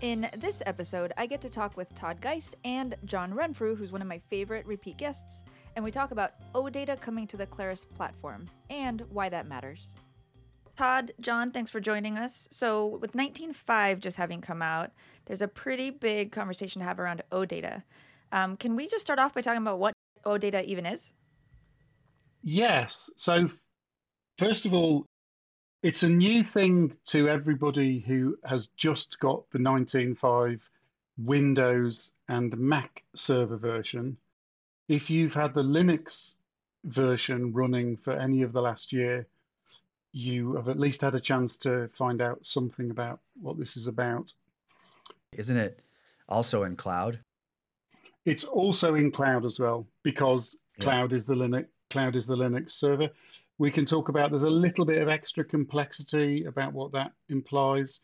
In this episode, I get to talk with Todd Geist and John Renfrew, who's one of my favorite repeat guests, and we talk about OData coming to the Claris platform and why that matters. Todd, John, thanks for joining us. So, with 19.5 just having come out, there's a pretty big conversation to have around OData. Um, can we just start off by talking about what OData even is? Yes. So, first of all, it's a new thing to everybody who has just got the 19.5 Windows and Mac server version. If you've had the Linux version running for any of the last year, you have at least had a chance to find out something about what this is about. Isn't it also in cloud? It's also in cloud as well because yeah. cloud is the Linux cloud is the Linux server we can talk about there's a little bit of extra complexity about what that implies,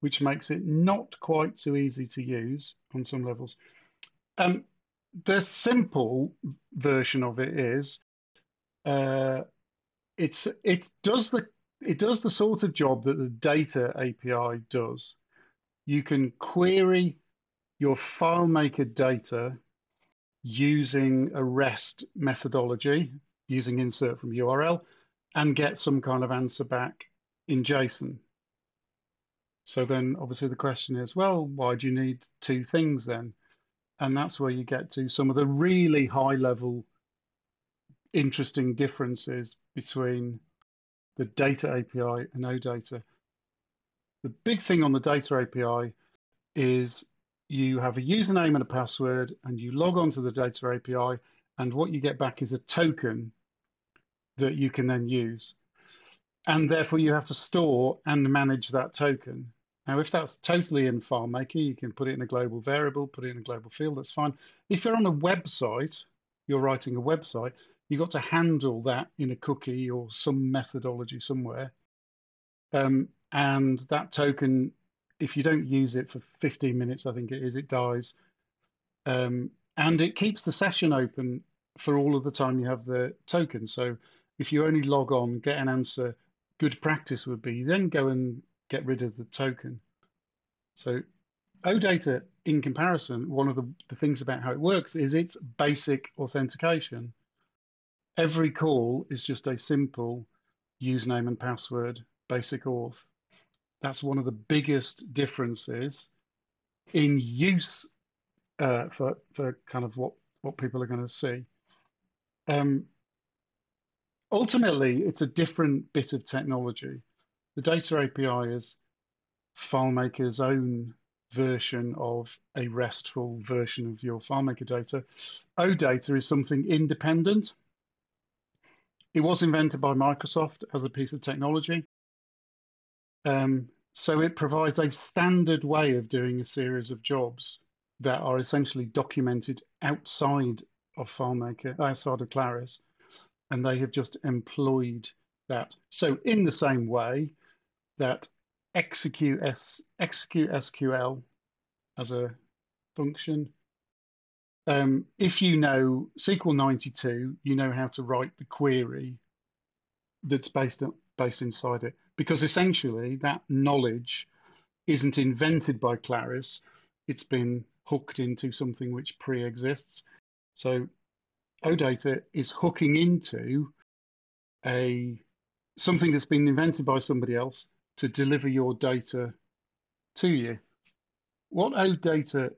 which makes it not quite so easy to use on some levels. Um, the simple version of it is uh, it's it does the it does the sort of job that the data API does. You can query your FileMaker data using a REST methodology, using insert from URL and get some kind of answer back in JSON. So then obviously the question is, well, why do you need two things then? And that's where you get to some of the really high level interesting differences between the data API and OData. The big thing on the data API is you have a username and a password and you log on to the data API and what you get back is a token that you can then use. And therefore, you have to store and manage that token. Now, if that's totally in FileMaker, you can put it in a global variable, put it in a global field, that's fine. If you're on a website, you're writing a website, you've got to handle that in a cookie or some methodology somewhere. Um, and that token, if you don't use it for 15 minutes, I think it is, it dies. Um, and it keeps the session open for all of the time you have the token. So if you only log on, get an answer, good practice would be then go and get rid of the token. So OData, in comparison, one of the, the things about how it works is it's basic authentication. Every call is just a simple username and password, basic auth. That's one of the biggest differences in use uh, for for kind of what what people are going to see. Um, ultimately, it's a different bit of technology. The data API is FileMaker's own version of a RESTful version of your FileMaker data. OData is something independent. It was invented by Microsoft as a piece of technology. Um, so it provides a standard way of doing a series of jobs that are essentially documented outside of FileMaker, outside of Claris and they have just employed that. So in the same way that execute, SQL as a function, um, if you know SQL 92, you know how to write the query that's based based inside it, because essentially that knowledge isn't invented by Claris; it's been hooked into something which pre-exists. So OData is hooking into a something that's been invented by somebody else to deliver your data to you. What OData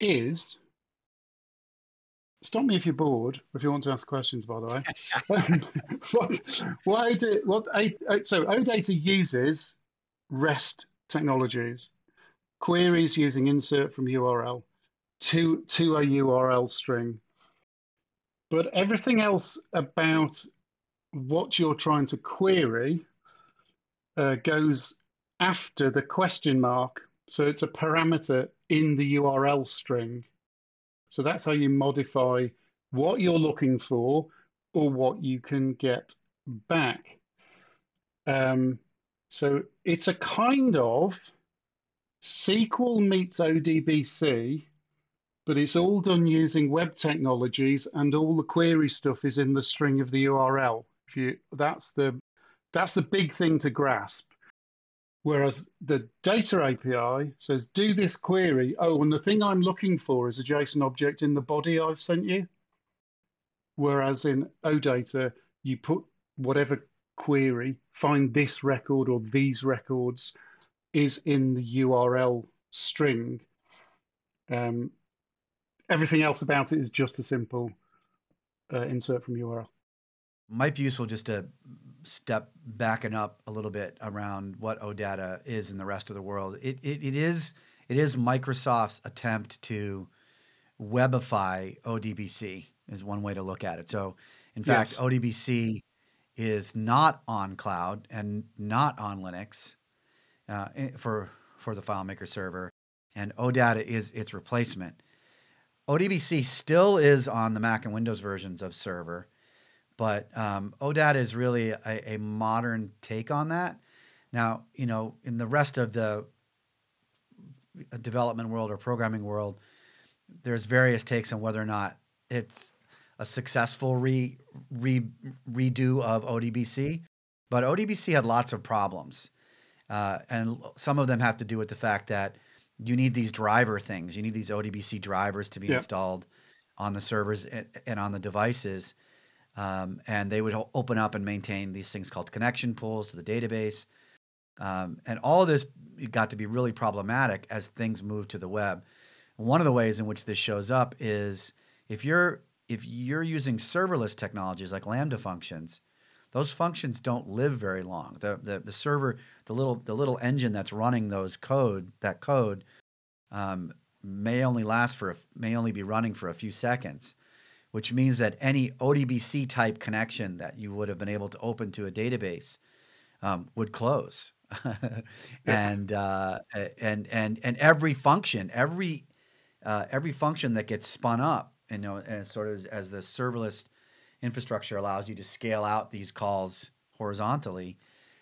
is, stop me if you're bored, if you want to ask questions, by the way. what, what, OData, what so OData uses REST technologies, queries using insert from URL to, to a URL string but everything else about what you're trying to query uh, goes after the question mark. So it's a parameter in the URL string. So that's how you modify what you're looking for or what you can get back. Um, so it's a kind of SQL meets ODBC but it's all done using web technologies and all the query stuff is in the string of the URL. If you that's the that's the big thing to grasp. Whereas the data API says, do this query. Oh, and the thing I'm looking for is a JSON object in the body I've sent you. Whereas in OData, you put whatever query, find this record or these records is in the URL string. Um, everything else about it is just a simple uh, insert from URL. Might be useful just to step backing up a little bit around what OData is in the rest of the world. It, it, it is it is Microsoft's attempt to webify ODBC is one way to look at it. So, in fact, yes. ODBC is not on cloud and not on Linux uh, eh, for for the FileMaker server, and OData is its replacement. ODBC still is on the Mac and Windows versions of server, but um, OData is really a, a, modern take on that. Now, you know, in the rest of the uh, development world or programming world, there's various takes on whether or not it's a successful re, re, redo of ODBC. But ODBC had lots of problems. Uh, and some of them have to do with the fact that you need these driver things. You need these ODBC drivers to be installed on the servers and, and on the devices. Um, and they would open up and maintain these things called connection pools to the database. Um, and all of this got to be really problematic as things move to the web. One of the ways in which this shows up is if you're if you're using serverless technologies like Lambda functions, those functions don't live very long. The, the, the server, the little the little engine that's running those code, that code, um, may only last for a, may only be running for a few seconds which means that any ODBC type connection that you would have been able to open to a database um, would close. and uh, and and and every function, every uh, every function that gets spun up, you know, and sort of as, as the serverless infrastructure allows you to scale out these calls horizontally,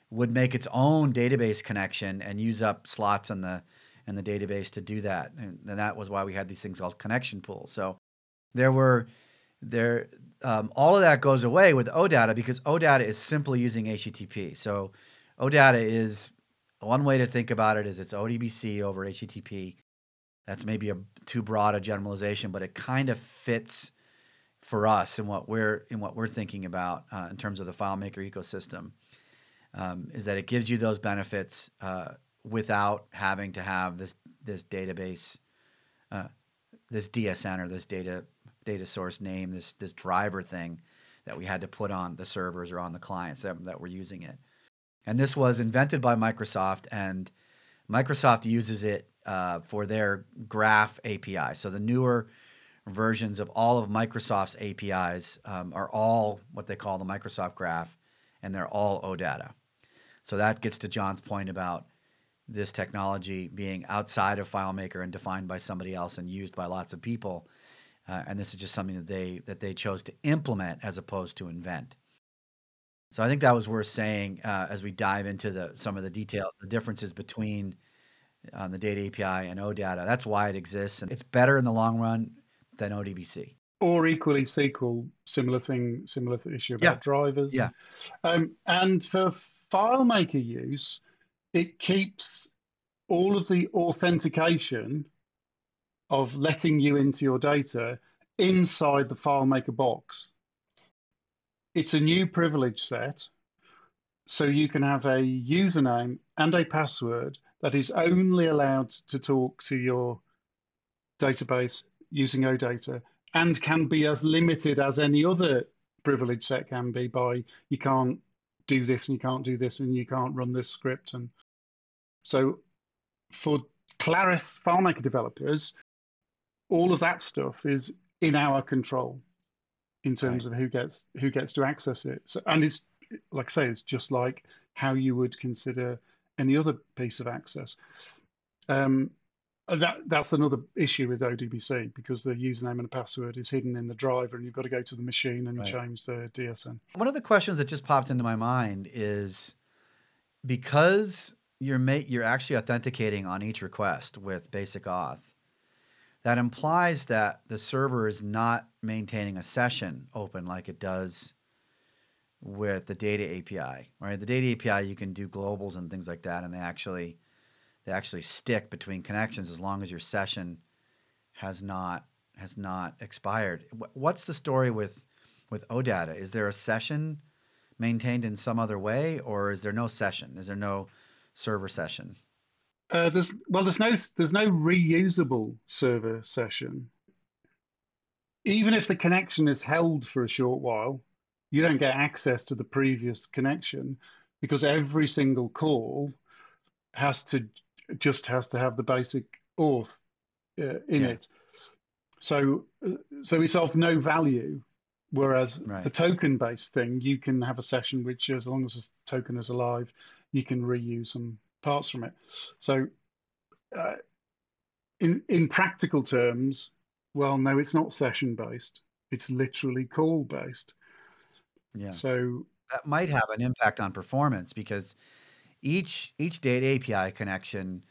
would make its own database connection and use up slots in the in the database to do that. And, and that was why we had these things called connection pools. So there were there um, all of that goes away with OData because OData is simply using HTTP. So OData is one way to think about it is it's ODBC over HTTP. That's maybe a too broad a generalization, but it kind of fits for us in what we're in what we're thinking about uh, in terms of the FileMaker ecosystem. Um, is that it gives you those benefits uh, without having to have this this database, uh, this DSN or this data data source name, this this driver thing that we had to put on the servers or on the clients that, that were using it. And this was invented by Microsoft, and Microsoft uses it uh, for their Graph API. So the newer versions of all of Microsoft's APIs um, are all what they call the Microsoft Graph, and they're all OData. So that gets to John's point about this technology being outside of FileMaker and defined by somebody else and used by lots of people uh, and this is just something that they that they chose to implement as opposed to invent. So I think that was worth saying uh, as we dive into the some of the detail, the differences between uh, the data API and OData. That's why it exists, and it's better in the long run than ODBC. Or equally SQL, similar thing, similar issue about yeah. drivers. Yeah. Um, and for FileMaker use, it keeps all of the authentication of letting you into your data inside the FileMaker box. It's a new privilege set, so you can have a username and a password that is only allowed to talk to your database using OData and can be as limited as any other privilege set can be by you can't do this and you can't do this and you can't run this script and so for Claris FileMaker developers, all of that stuff is in our control in terms right. of who gets who gets to access it. So, and it's like I say, it's just like how you would consider any other piece of access. Um, that that's another issue with ODBC because the username and the password is hidden in the driver, and you've got to go to the machine and right. change the DSN. One of the questions that just popped into my mind is because you're ma- you're actually authenticating on each request with basic auth that implies that the server is not maintaining a session open like it does with the data API, right? The data API you can do globals and things like that, and they actually they actually stick between connections as long as your session has not has not expired. What's the story with with OData? Is there a session maintained in some other way, or is there no session? Is there no server session? Uh, there's well, there's no there's no reusable server session. Even if the connection is held for a short while, you don't get access to the previous connection because every single call has to just has to have the basic auth uh, in yeah. it. So uh, so it's of no value. Whereas right. the token based thing, you can have a session which, as long as the token is alive, you can reuse some parts from it. So, uh, in in practical terms, well, no, it's not session based. It's literally call based. Yeah. So that might have an impact on performance because each each data API connection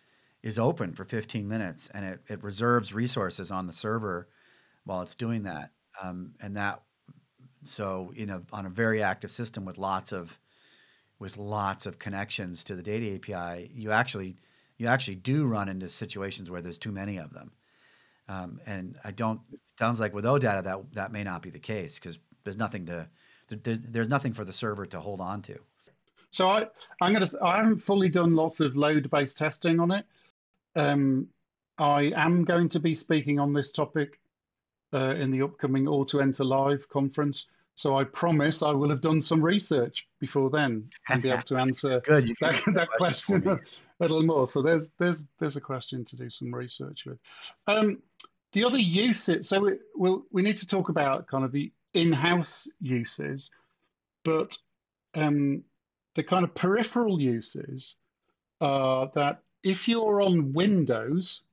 is open for 15 minutes and it, it reserves resources on the server while it's doing that. Um, and that so you know on a very active system with lots of with lots of connections to the data API, you actually you actually do run into situations where there's too many of them. Um, and I don't. sounds like with OData that that may not be the case because there's nothing to there, there's nothing for the server to hold on to. So I I'm gonna I haven't fully done lots of load based testing on it. Um, I am going to be speaking on this topic uh, in the upcoming Auto-Enter Live conference. So I promise I will have done some research before then and be able to answer Good, that, that question a little more. So there's there's there's a question to do some research with. Um, the other uses, so we, we'll, we need to talk about kind of the in-house uses, but um, the kind of peripheral uses are that if you're on Windows,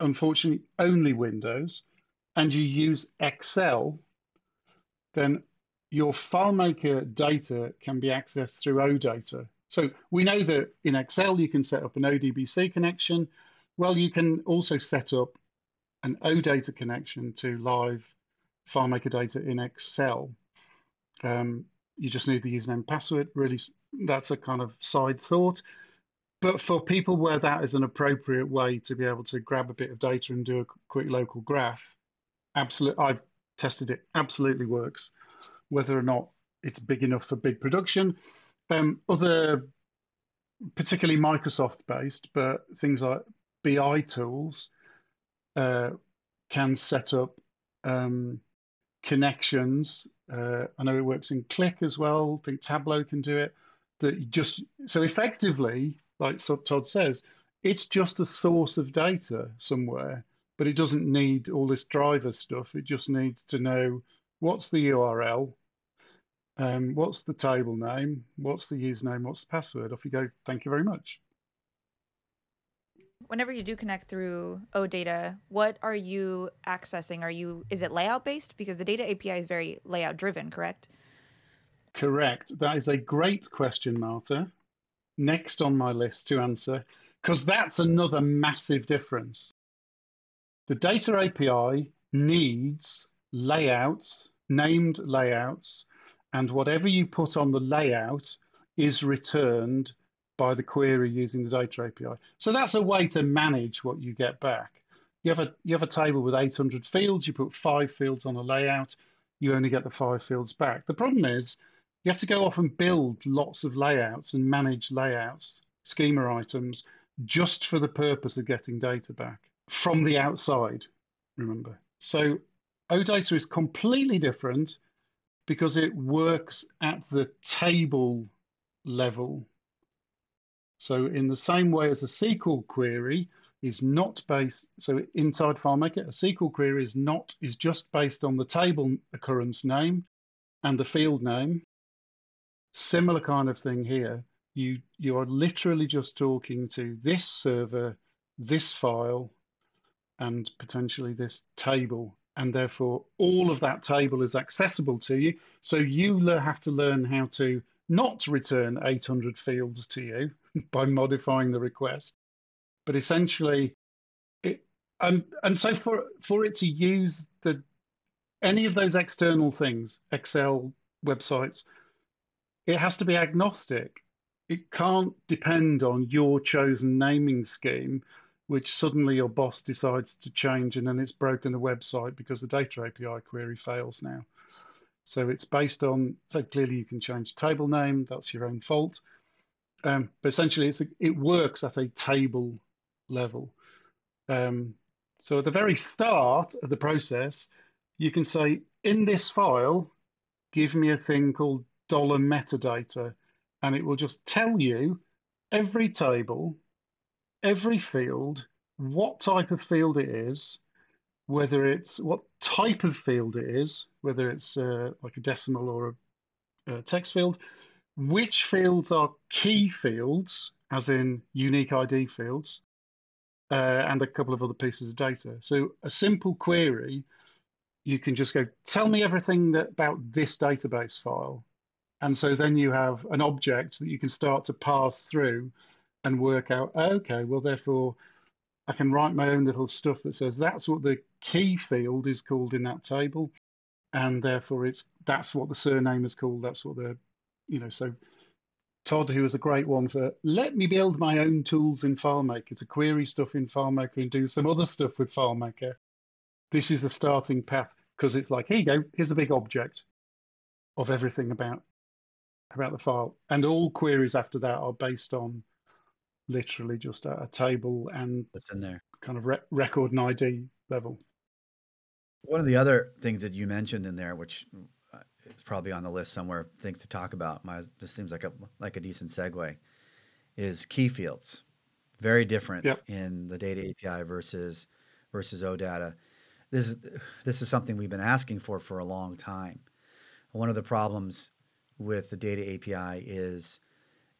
unfortunately only Windows, and you use Excel, then your FileMaker data can be accessed through OData. So we know that in Excel you can set up an ODBC connection. Well, you can also set up an OData connection to live FileMaker data in Excel. Um, you just need the username and password. Really, that's a kind of side thought. But for people where that is an appropriate way to be able to grab a bit of data and do a quick local graph, absolutely, I've tested it. Absolutely works. Whether or not it's big enough for big production, um, other, particularly Microsoft based, but things like BI tools uh, can set up um, connections. Uh, I know it works in Qlik as well. I think Tableau can do it. That just so effectively, like Todd says, it's just a source of data somewhere, but it doesn't need all this driver stuff. It just needs to know what's the URL, um, what's the table name, what's the username, what's the password. Off you go. Thank you very much whenever you do connect through OData, what are you accessing? Are you is it layout based? Because the data API is very layout driven, correct? Correct. That is a great question, Martha. Next on my list to answer, because that's another massive difference. The data API needs layouts, named layouts, and whatever you put on the layout is returned by the query using the data API. So that's a way to manage what you get back. You have a you have a table with 800 fields. You put five fields on a layout. You only get the five fields back. The problem is you have to go off and build lots of layouts and manage layouts, schema items, just for the purpose of getting data back from the outside. Remember, so OData is completely different because it works at the table level so in the same way as a SQL query is not based, so inside FileMaker, a SQL query is not, is just based on the table occurrence name and the field name. Similar kind of thing here. You, you are literally just talking to this server, this file, and potentially this table. And therefore, all of that table is accessible to you. So you have to learn how to not return 800 fields to you by modifying the request. But essentially, it and and so for for it to use the any of those external things, Excel, websites, it has to be agnostic. It can't depend on your chosen naming scheme, which suddenly your boss decides to change and then it's broken the website because the data API query fails now. So it's based on, so clearly you can change table name, that's your own fault. Um, but essentially it's a, it works at a table level. Um, so at the very start of the process, you can say, in this file, give me a thing called dollar metadata, and it will just tell you every table, every field, what type of field it is, whether it's what type of field it is, whether it's uh, like a decimal or a, a text field, which fields are key fields, as in unique ID fields, uh, and a couple of other pieces of data. So a simple query, you can just go, tell me everything that, about this database file. And so then you have an object that you can start to pass through and work out, okay, well, therefore, I can write my own little stuff that says that's what the key field is called in that table. And therefore, it's that's what the surname is called. That's what the, you know, so Todd, who was a great one for let me build my own tools in FileMaker to query stuff in FileMaker and do some other stuff with FileMaker. This is a starting path because it's like, here you go, here's a big object of everything about about the file. And all queries after that are based on literally just a, a table and what's in there, kind of re- record and ID level. One of the other things that you mentioned in there, which uh, is probably on the list somewhere. Things to talk about. My this seems like a like a decent segue. Is key fields very different yep. in the data API versus versus OData. This is this is something we've been asking for for a long time. One of the problems with the data API is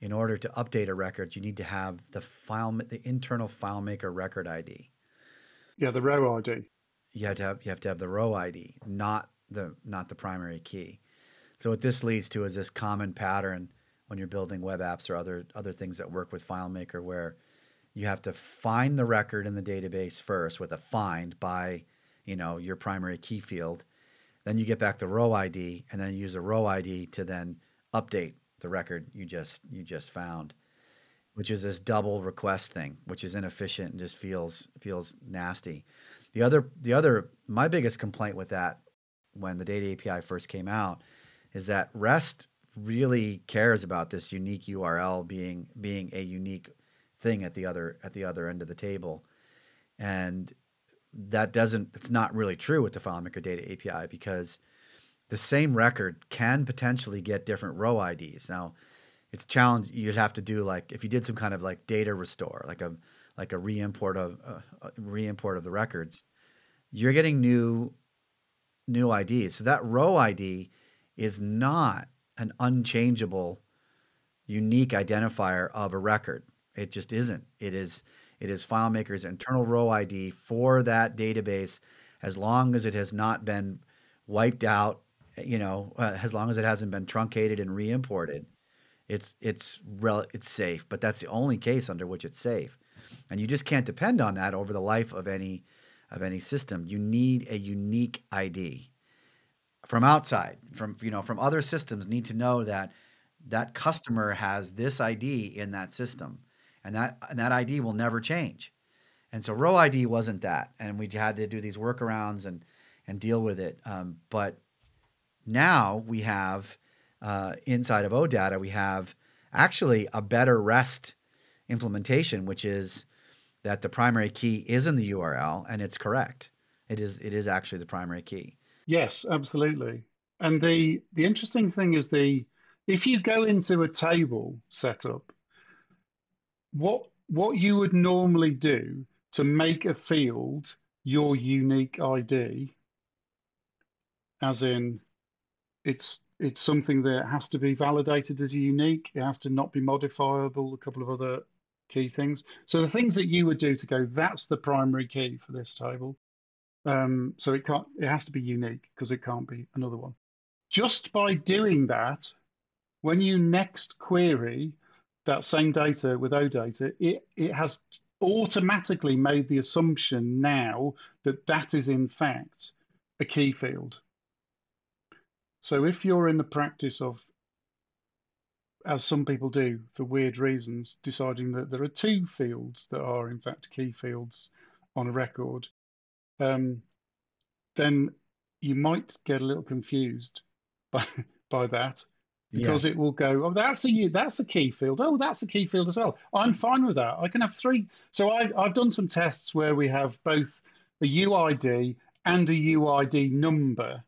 in order to update a record, you need to have the file the internal FileMaker record ID. Yeah, the row ID. You have to have you have to have the row ID, not the not the primary key. So what this leads to is this common pattern when you're building web apps or other other things that work with FileMaker where you have to find the record in the database first with a find by, you know, your primary key field. Then you get back the row ID and then use the row ID to then update the record you just you just found, which is this double request thing, which is inefficient and just feels feels nasty. The other the other my biggest complaint with that when the data API first came out is that REST really cares about this unique URL being being a unique thing at the other at the other end of the table, and that doesn't it's not really true with the FileMaker Data API because the same record can potentially get different row IDs. Now, it's a challenge. You'd have to do like if you did some kind of like data restore, like a like a re-import of uh, uh re-import of the records, you're getting new new IDs. So that row ID is not an unchangeable, unique identifier of a record. It just isn't. It is it is FileMaker's internal row ID for that database, as long as it has not been wiped out. You know, uh, as long as it hasn't been truncated and re-imported, it's it's rel- it's safe. But that's the only case under which it's safe, and you just can't depend on that over the life of any of any system. You need a unique ID from outside, from you know, from other systems need to know that that customer has this ID in that system, and that and that ID will never change. And so row ID wasn't that, and we had to do these workarounds and and deal with it. Um, but now we have uh, inside of OData we have actually a better REST implementation, which is that the primary key is in the URL and it's correct. It is it is actually the primary key. Yes, absolutely. And the the interesting thing is the if you go into a table setup, what what you would normally do to make a field your unique ID, as in it's it's something that has to be validated as unique. It has to not be modifiable. A couple of other key things. So the things that you would do to go, that's the primary key for this table. Um, so it can't. It has to be unique because it can't be another one. Just by doing that, when you next query that same data with OData, it it has automatically made the assumption now that that is in fact a key field. So if you're in the practice of as some people do for weird reasons, deciding that there are two fields that are in fact key fields on a record, um, then you might get a little confused by by that because yeah. it will go, oh, that's a that's a key field. Oh, that's a key field as well. I'm fine with that. I can have three. So I, I've done some tests where we have both a UID and a UID number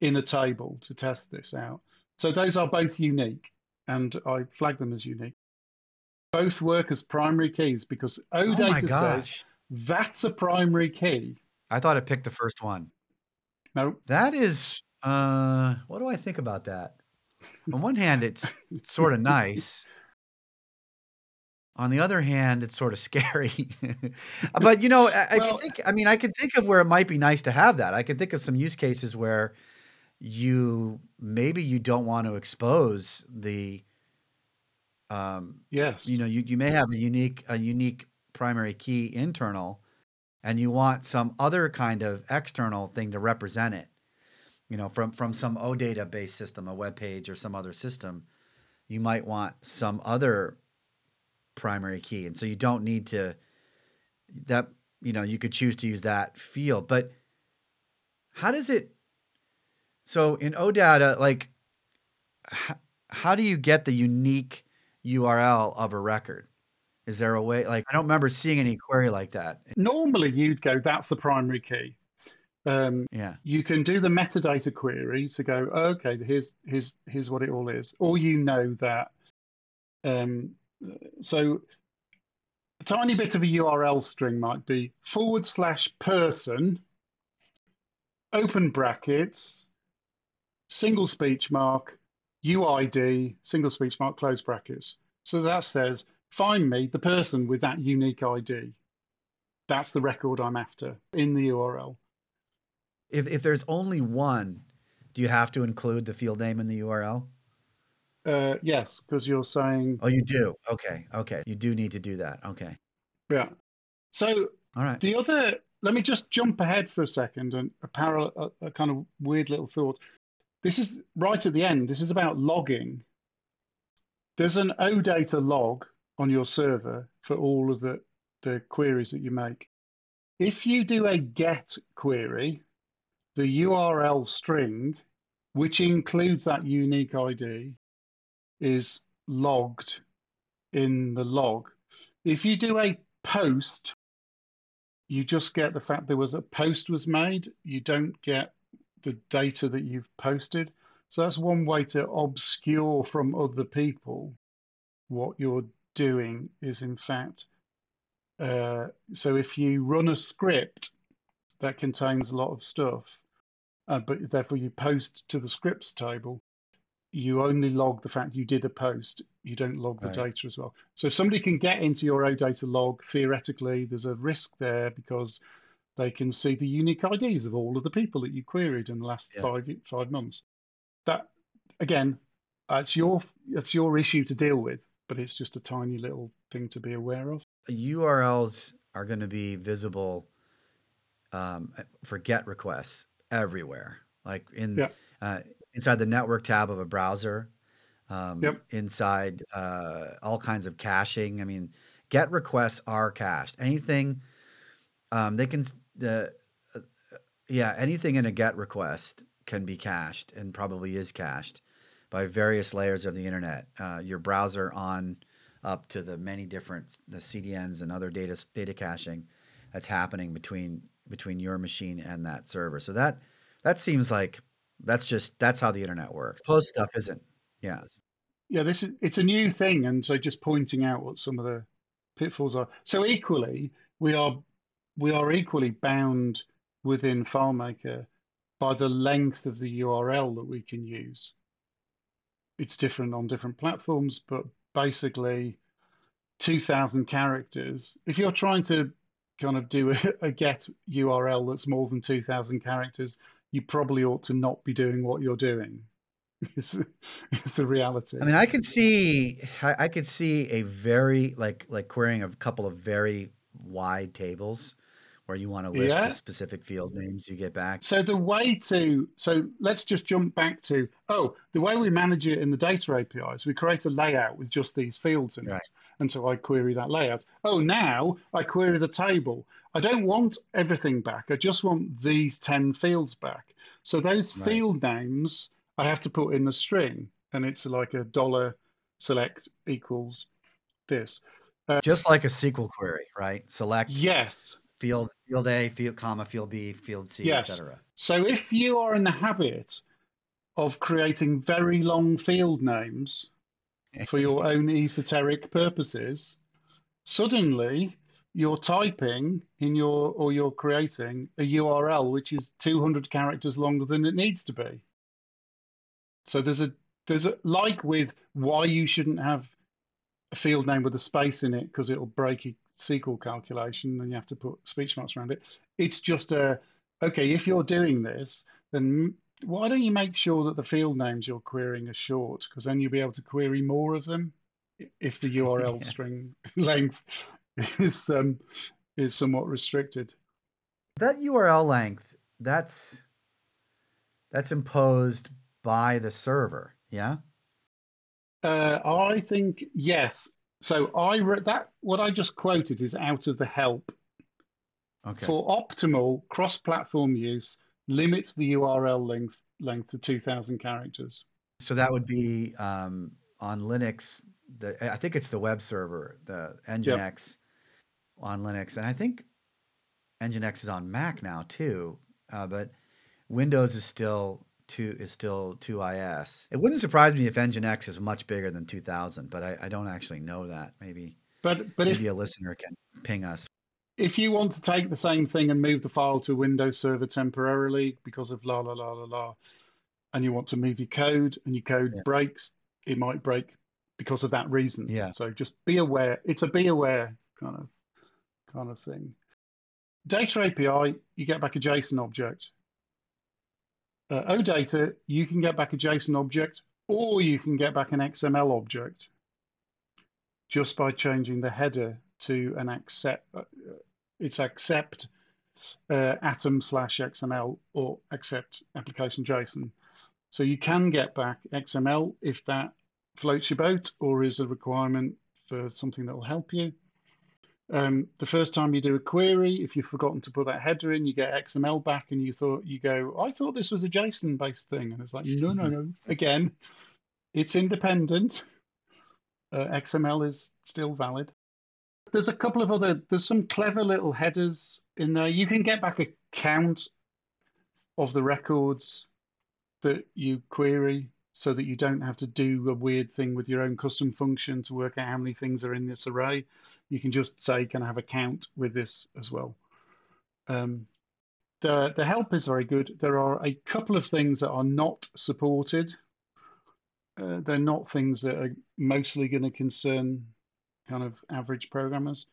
in a table to test this out. So those are both unique, and I flag them as unique. Both work as primary keys because OData oh says that's a primary key. I thought it picked the first one. No, that is. Uh, what do I think about that? On one hand, it's, it's sort of nice. On the other hand, it's sort of scary. but you know, if you think, I mean, I can think of where it might be nice to have that. I can think of some use cases where you maybe you don't want to expose the um yes. you know you, you may have a unique a unique primary key internal and you want some other kind of external thing to represent it. You know from from some odata based system a web page or some other system you might want some other primary key. And so you don't need to that you know you could choose to use that field. But how does it so in OData, like, h- how do you get the unique URL of a record? Is there a way? Like, I don't remember seeing any query like that. Normally, you'd go, "That's the primary key." Um, yeah. You can do the metadata query to go, oh, "Okay, here's here's here's what it all is," or you know that. Um, so a tiny bit of a URL string might be forward slash person, open brackets, single speech mark, UID, single speech mark, close brackets. So that says, find me the person with that unique ID. That's the record I'm after in the URL. If, if there's only one, do you have to include the field name in the URL? Uh, yes, because you're saying. Oh, you do. Okay. Okay. You do need to do that. Okay. Yeah. So, all right. The other, let me just jump ahead for a second and a parallel, a, a kind of weird little thought. This is right at the end. This is about logging. There's an OData log on your server for all of the, the queries that you make. If you do a get query, the URL string, which includes that unique ID, is logged in the log. If you do a post, you just get the fact there was a post was made. You don't get the data that you've posted. So that's one way to obscure from other people what you're doing is in fact. Uh, so if you run a script that contains a lot of stuff, uh, but therefore you post to the scripts table, you only log the fact you did a post. You don't log the right. data as well. So if somebody can get into your OData log, theoretically, there's a risk there because they can see the unique IDs of all of the people that you queried in the last yeah. five five months. That again, it's your it's your issue to deal with, but it's just a tiny little thing to be aware of. URLs are going to be visible um, for GET requests everywhere, like in yeah. uh, inside the network tab of a browser, um, yep. inside uh, all kinds of caching. I mean, GET requests are cached. Anything um, they can the uh, yeah anything in a get request can be cached and probably is cached by various layers of the internet. Uh, your browser on up to the many different the CDNs and other data data caching that's happening between between your machine and that server. So that that seems like that's just that's how the internet works. Post stuff isn't. Yeah. Yeah, this is it's a new thing, and so just pointing out what some of the pitfalls are. So equally, we are we are equally bound within FileMaker by the length of the URL that we can use. It's different on different platforms, but basically 2000 characters. If you're trying to kind of do a, a get URL that's more than 2000 characters, you probably ought to not be doing what you're doing. It's the reality. I mean, I could see, I, I could see a very like like querying a couple of very wide tables where you want to list Yeah. the specific field names you get back. So the way to so let's just jump back to oh the way we manage it in the data APIs we create a layout with just these fields in Right. it and so I query that layout. Oh now I query the table. I don't want everything back. I just want these ten fields back. So those Right. field names I have to put in the string and it's like a dollar select equals this. Uh, just like a SQL query, right? Select Yes. Field field A, field comma, field B, field C, Yes. etc. So if you are in the habit of creating very long field names for your own esoteric purposes, suddenly you're typing in your or you're creating a URL which is 200 characters longer than it needs to be. So there's a there's a like with why you shouldn't have a field name with a space in it because it'll break SQL calculation and you have to put speech marks around it. It's just a okay, if you're doing this, then why don't you make sure that the field names you're querying are short? Because then you'll be able to query more of them if the URL Yeah. string length is um, is somewhat restricted. That URL length, that's that's imposed by the server. Yeah. Uh, I think yes. So I re- that what I just quoted is out of the help Okay. for optimal cross-platform use. Limits the URL length length to 2,000 characters. So that would be um, on Linux. The I think it's the web server, the Nginx on Linux, and I think Nginx is on Mac now too. Uh, but Windows is still two is still two IS. It wouldn't surprise me if Nginx is much bigger than two thousand, but I, I don't actually know that. Maybe But but if maybe a listener can ping us. if you want to take the same thing and move the file to Windows server temporarily because of la la la la la, and you want to move your code and your code Yeah. breaks, it might break because of that reason. Yeah. So just be aware. It's a be aware kind of kind of thing. Data API, you get back a JSON object. Uh, OData, you can get back a JSON object or you can get back an XML object just by changing the header to an accept. Uh, it's accept uh, atom slash XML or accept application JSON. So you can get back XML if that floats your boat or is a requirement for something that will help you. Um, the first time you do a query, if you've forgotten to put that header in, you get XML back, and you thought you go, I thought this was a JSON-based thing, and it's like, no, no, no. Again, it's independent. Uh, XML is still valid. There's a couple of other. There's some clever little headers in there. You can get back a count of the records that you query, so that you don't have to do a weird thing with your own custom function to work out how many things are in this array you can just say, can I have a count with this as well? Um, the, the help is very good. There are a couple of things that are not supported. Uh, they're not things that are mostly going to concern kind of average programmers.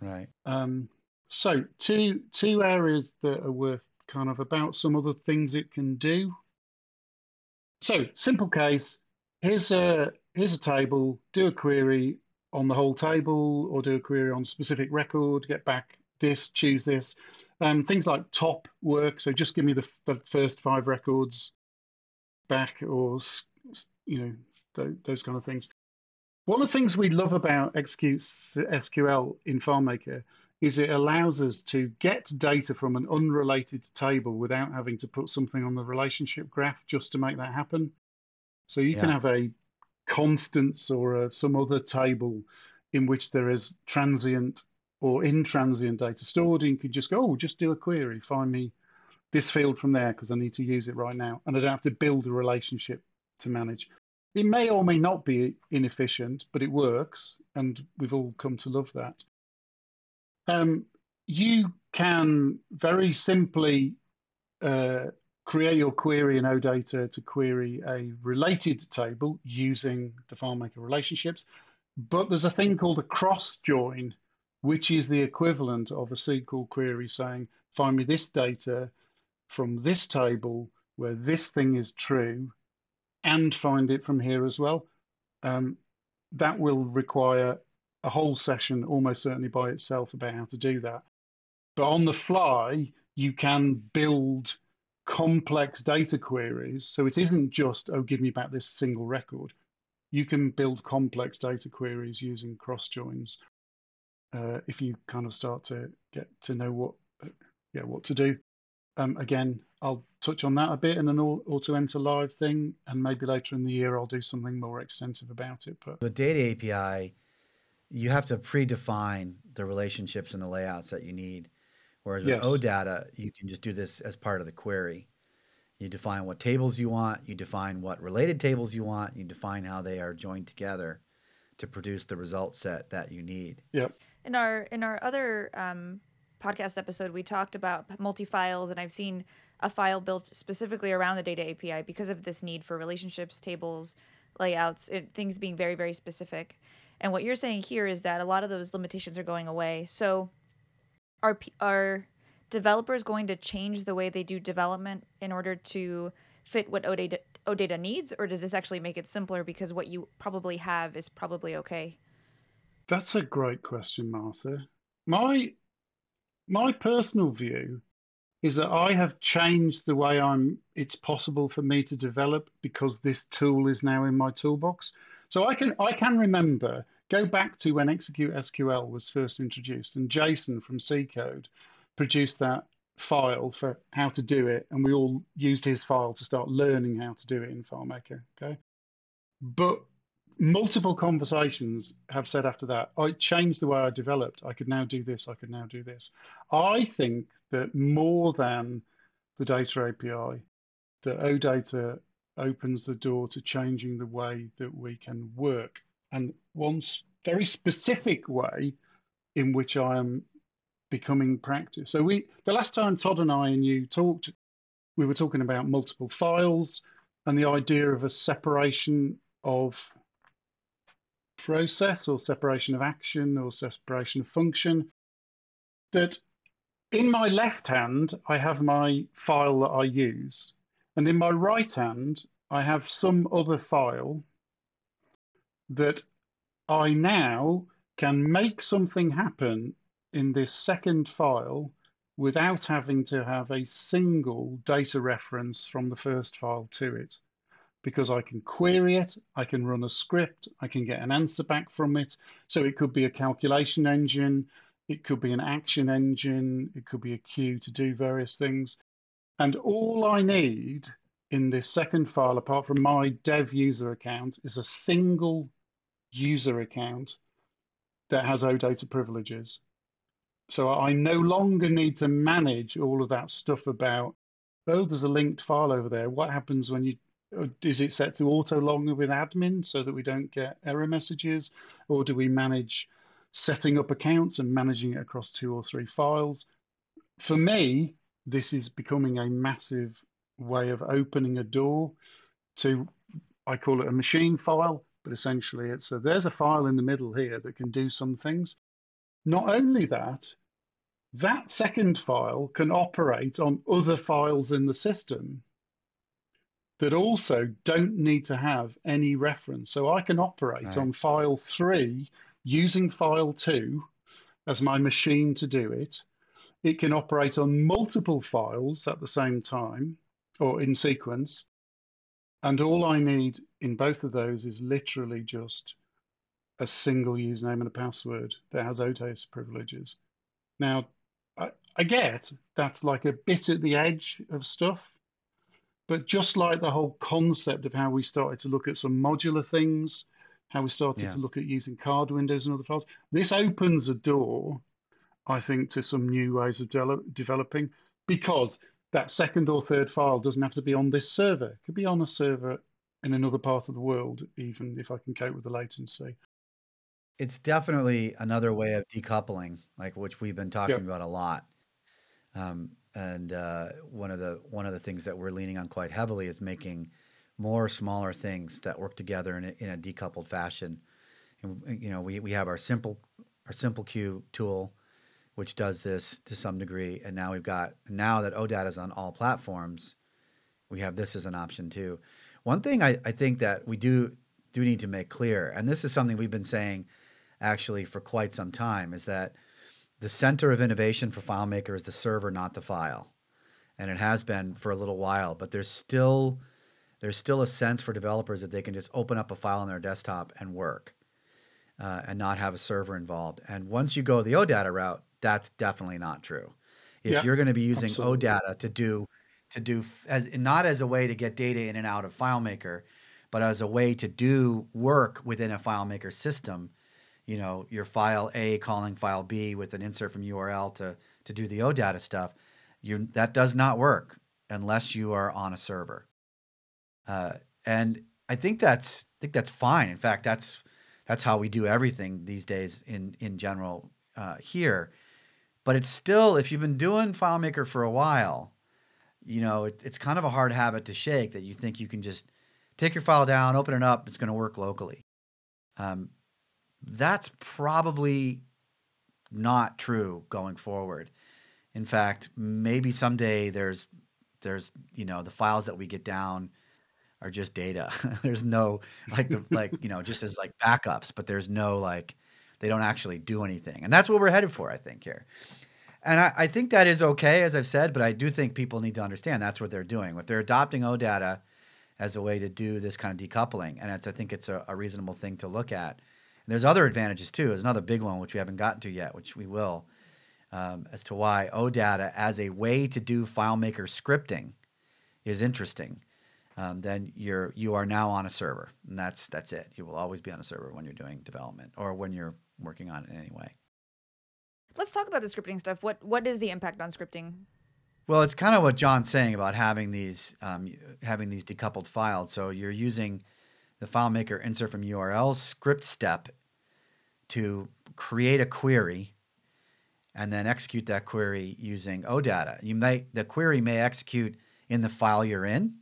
Right. Um, so two two areas that are worth kind of about some other things it can do. So simple case. Here's a here's a table. Do a query on the whole table, or do a query on specific record. Get back this. Choose this. Um, things like top work. So just give me the, the first five records back, or you know th- those kind of things. One of the things we love about Execute SQL in FileMaker is it allows us to get data from an unrelated table without having to put something on the relationship graph just to make that happen. So you can have a constants or a, some other table in which there is transient or intransient data stored, and you can just go, oh, just do a query, find me this field from there because I need to use it right now, and I don't have to build a relationship to manage. It may or may not be inefficient, but it works, and we've all come to love that. Um, you can very simply uh, create your query in OData to query a related table using the FileMaker relationships, but there's a thing called a cross join, which is the equivalent of a SQL query saying, find me this data from this table where this thing is true and find it from here as well. Um, that will require a whole session almost certainly by itself about how to do that. But on the fly, you can build complex data queries. So it isn't just, oh, give me back this single record. You can build complex data queries using cross joins. Uh, if you kind of start to get to know what, uh, yeah, what to do. Um, again, I'll touch on that a bit in an auto enter live thing, and maybe later in the year I'll do something more extensive about it. But the data API, you have to predefine the relationships and the layouts that you need. Whereas with yes. OData, you can just do this as part of the query. You define what tables you want, you define what related tables you want, you define how they are joined together to produce the result set that you need. Yep. In our in our other um, podcast episode, we talked about multi files, and I've seen a file built specifically around the data API because of this need for relationships, tables, layouts, it, things being very very specific. And what you're saying here is that a lot of those limitations are going away. So are are developers going to change the way they do development in order to fit what OData, OData needs, or does this actually make it simpler because what you probably have is probably okay? That's a great question, Martha. My my personal view is that I have changed the way I'm it's possible for me to develop because this tool is now in my toolbox. So I can I can remember Go back to when Execute SQL was first introduced, and Jason from SeedCode produced that file for how to do it, and we all used his file to start learning how to do it in FileMaker. Okay, but multiple conversations have said after that, I changed the way I developed. I could now do this. I could now do this. I think that more than the data API, that OData opens the door to changing the way that we can work and one very specific way in which I am becoming practice. So we the last time Todd and I and you talked, we were talking about multiple files and the idea of a separation of process or separation of action or separation of function. That in my left hand, I have my file that I use. And in my right hand, I have some other file that I now can make something happen in this second file without having to have a single data reference from the first file to it. Because I can query it, I can run a script, I can get an answer back from it. So it could be a calculation engine, it could be an action engine, it could be a queue to do various things. And all I need in this second file, apart from my dev user account, is a single user account that has OData privileges. So I no longer need to manage all of that stuff about, oh, there's a linked file over there. What happens when you, uh, is it set to auto log with admin so that we don't get error messages? Or do we manage setting up accounts and managing it across two or three files? For me, this is becoming a massive way of opening a door to, I call it a machine file, but essentially it's a, there's a file in the middle here that can do some things. Not only that, that second file can operate on other files in the system that also don't need to have any reference. So I can operate right. on file three using file two as my machine to do it. It can operate on multiple files at the same time or in sequence. And all I need in both of those is literally just a single username and a password that has OData privileges. Now, I, I get that's like a bit at the edge of stuff, but just like the whole concept of how we started to look at some modular things, how we started yeah. to look at using card windows and other files, this opens a door, I think, to some new ways of de- developing because that second or third file doesn't have to be on this server. It could be on a server in another part of the world, even if I can cope with the latency. It's definitely another way of decoupling, like which we've been talking yep. about a lot. Um, and uh, one of the one of the things that we're leaning on quite heavily is making more smaller things that work together in a, in a decoupled fashion. And, you know, we, we have our simple our simple queue tool, which does this to some degree. And now we've got now that OData is on all platforms, we have this as an option too. One thing I, I think that we do do need to make clear, and this is something we've been saying actually for quite some time, is that the center of innovation for FileMaker is the server, not the file, and it has been for a little while. But there's still there's still a sense for developers that they can just open up a file on their desktop and work, uh, and not have a server involved. And once you go the OData route, that's definitely not true. If Yeah, you're going to be using absolutely. OData to do to do as not as a way to get data in and out of FileMaker, but as a way to do work within a FileMaker system, you know, your file A calling file B with an insert from URL to to do the OData stuff, you that does not work unless you are on a server. Uh, and I think that's I think that's fine. In fact, that's that's how we do everything these days in in general uh, here. But it's still, if you've been doing FileMaker for a while, you know, it, it's kind of a hard habit to shake that you think you can just take your file down, open it up, it's going to work locally. Um, that's probably not true going forward. In fact, maybe someday there's there's you know the files that we get down are just data. there's no like the like you know just as like backups, but there's no like they don't actually do anything, and that's what we're headed for, I think here. And I, I think that is okay, as I've said, but I do think people need to understand that's what they're doing. If they're adopting OData as a way to do this kind of decoupling, and I think it's a, a reasonable thing to look at. And there's other advantages too. There's another big one which we haven't gotten to yet, which we will, um, as to why OData as a way to do FileMaker scripting is interesting. Um, then you're you are now on a server, and that's that's it. You will always be on a server when you're doing development or when you're working on it in any way. Let's talk about the scripting stuff. What what is the impact on scripting? Well, it's kind of what John's saying about having these um, having these decoupled files. So you're using the FileMaker insert from URL script step to create a query and then execute that query using OData. You may the query may execute in the file you're in,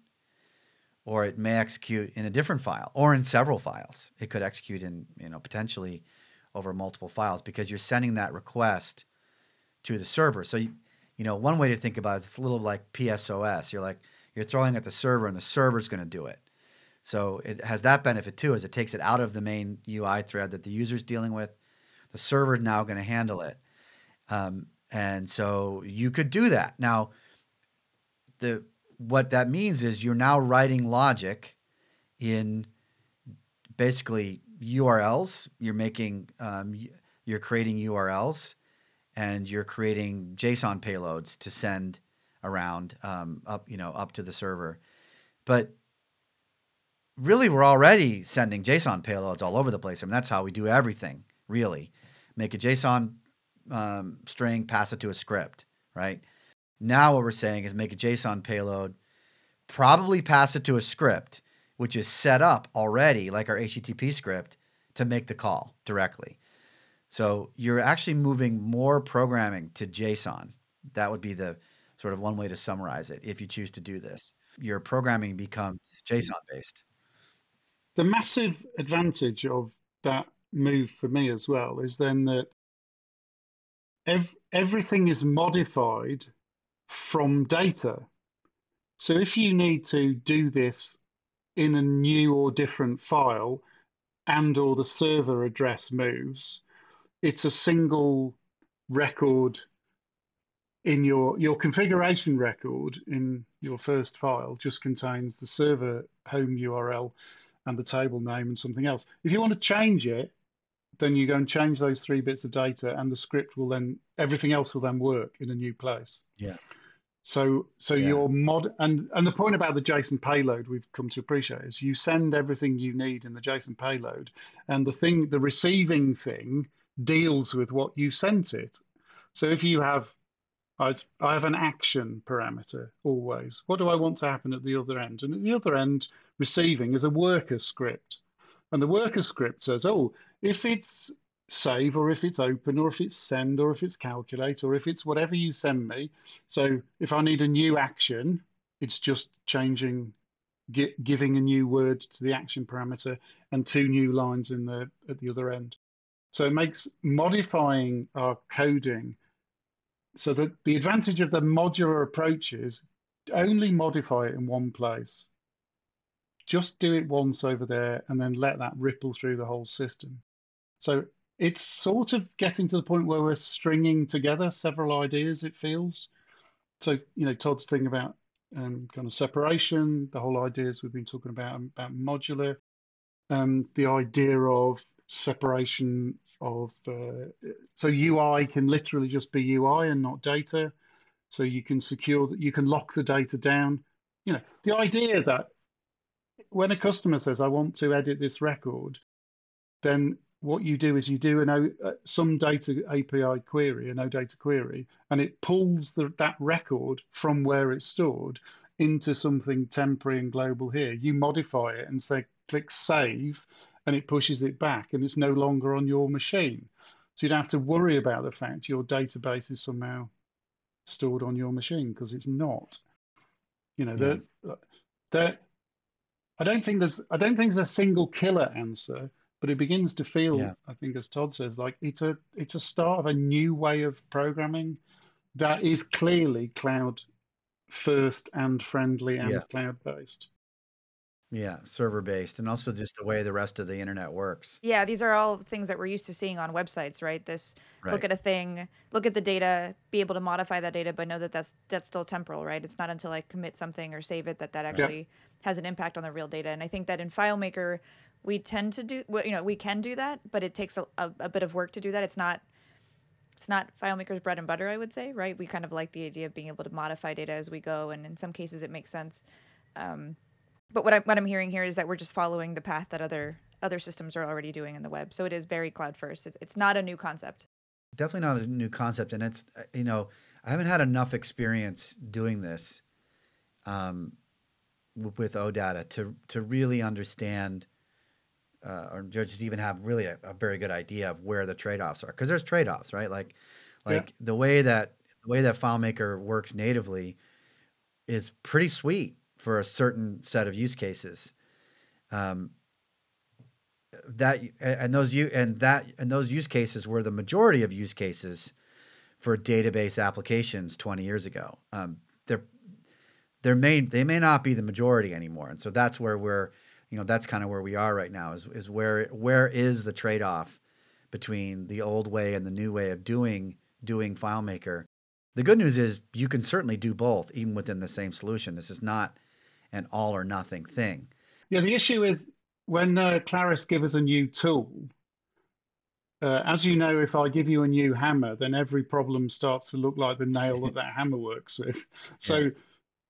or it may execute in a different file or in several files. It could execute in you know potentially over multiple files because you're sending that request to the server. So you, you know one way to think about it, it's a little like PSOS. You're like you're throwing at the server and the server's going to do it. So it has that benefit too, as it takes it out of the main UI thread that the user's dealing with. The server now going to handle it. Um, and so you could do that. Now, the what that means is you're now writing logic in basically URLs. You're making um, you're creating URLs, and you're creating JSON payloads to send around um, up you know up to the server. But really, we're already sending JSON payloads all over the place. I mean, that's how we do everything. Really, make a JSON um, string, pass it to a script, right? Now what we're saying is make a JSON payload, probably pass it to a script, which is set up already, like our HTTP script, to make the call directly. So you're actually moving more programming to JSON. That would be the sort of one way to summarize it if you choose to do this. Your programming becomes JSON based. The massive advantage of that move for me as well is then that ev- everything is modified from data. So if you need to do this in a new or different file and or the server address moves, it's a single record in your your configuration record in your first file just contains the server home URL and the table name and something else. If you want to change it, then you go and change those three bits of data and the script will then everything else will then work in a new place. Yeah. So so Yeah. your mod and and the point about the JSON payload we've come to appreciate is you send everything you need in the JSON payload and the thing the receiving thing deals with what you sent it. So if you have I I have an action parameter always. What do I want to happen at the other end? And at the other end, receiving is a worker script. And the worker script says, oh, if it's save or if it's open or if it's send or if it's calculate or if it's whatever you send me. So if I need a new action, it's just changing, gi- giving a new word to the action parameter and two new lines in the at the other end. So it makes modifying our coding so that the advantage of the modular approach is only modify it in one place. Just do it once over there and then let that ripple through the whole system. So it's sort of getting to the point where we're stringing together several ideas. It feels so. You know, Todd's thing about um, kind of separation, the whole ideas we've been talking about about modular, um, the idea of separation of uh, so UI can literally just be UI and not data. So you can secure that you can lock the data down. You know, the idea that when a customer says, "I want to edit this record," then what you do is you do an uh, some data API query, a OData query, and it pulls the, that record from where it's stored into something temporary and global here. You modify it and say click save, and it pushes it back, and it's no longer on your machine. So you don't have to worry about the fact your database is somehow stored on your machine because it's not. You know, yeah. the, the, I don't think there's I don't think there's a single killer answer but it begins to feel yeah. i think as todd says like it's a it's a start of a new way of programming that is clearly cloud first and friendly and yeah. cloud based yeah server based and also just the way the rest of the internet works yeah these are all things that we're used to seeing on websites right this right. look at a thing look at the data be able to modify that data but know that that's that's still temporal right it's not until i commit something or save it that that actually yeah. has an impact on the real data and i think that in filemaker we tend to do you know we can do that but it takes a, a, a, bit of work to do that. It's not it's not filemaker's bread and butter i would say right? We kind of like the idea of being able to modify data as we go and in some cases it makes sense. Um, but what, I'm what i'm hearing here is that we're just following the path that other other systems are already doing in the web. So it is very cloud first. It's, it's not a new concept. Definitely not a new concept. And it's uh, you know i haven't had enough experience doing this um, with odata to to really understand uh, or just even have really a, a, very good idea of where the trade-offs are because there's trade-offs right? Like like yeah. the way that the way that FileMaker works natively is pretty sweet for a certain set of use cases. Um, that and those you and that and those use cases were the majority of use cases for database applications 20 years ago. Um, they're they're may they may not be the majority anymore and so that's where we're you know that's kind of where we are right now is is where where is the trade off between the old way and the new way of doing doing FileMaker. The good news is you can certainly do both even within the same solution. This is not an all or nothing thing. Yeah, the issue with when uh, Claris give us a new tool, uh, as you know, if I give you a new hammer, then every problem starts to look like the nail that that hammer works with. So yeah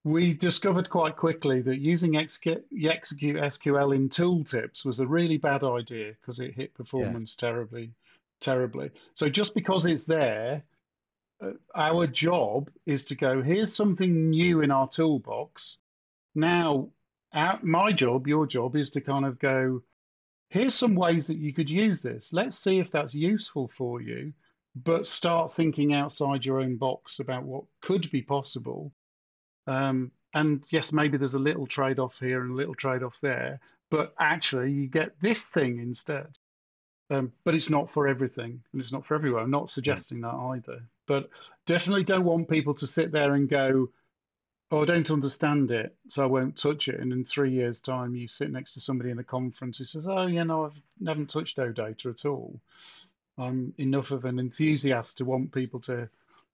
we discovered quite quickly that using execute, SQL in tooltips was a really bad idea because it hit performance yeah. terribly, terribly. So just because it's there, uh, our job is to go, here's something new in our toolbox. Now, our, my job, your job is to kind of go, here's some ways that you could use this. Let's see if that's useful for you, but start thinking outside your own box about what could be possible um, and yes, maybe there's a little trade off here and a little trade off there, but actually you get this thing instead. Um, but it's not for everything and it's not for everyone. I'm not suggesting that either. But definitely don't want people to sit there and go, oh, I don't understand it, so I won't touch it. And in three years' time, you sit next to somebody in a conference who says, oh, you know, I haven't touched OData at all. I'm enough of an enthusiast to want people to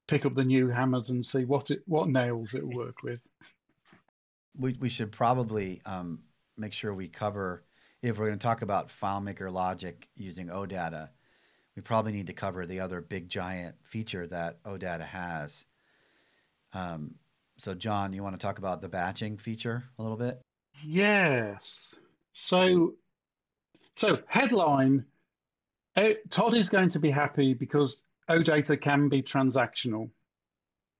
pick up the new hammers and see what it what nails it'll work with. We we should probably um, make sure we cover if we're going to talk about FileMaker logic using OData. We probably need to cover the other big giant feature that OData has. Um, so, John, you want to talk about the batching feature a little bit? Yes. So, so headline: uh, Todd is going to be happy because OData can be transactional.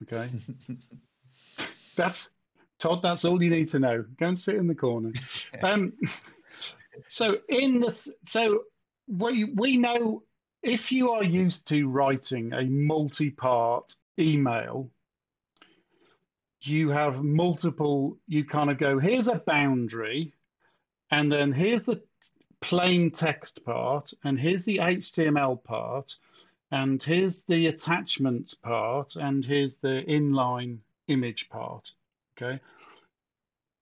Okay. that's Todd, that's all you need to know. Go and sit in the corner. Um, so in this, so we we know if you are used to writing a multi-part email, you have multiple. You kind of go, here's a boundary, and then here's the plain text part, and here's the HTML part, and here's the attachments part, and here's the inline image part. Okay.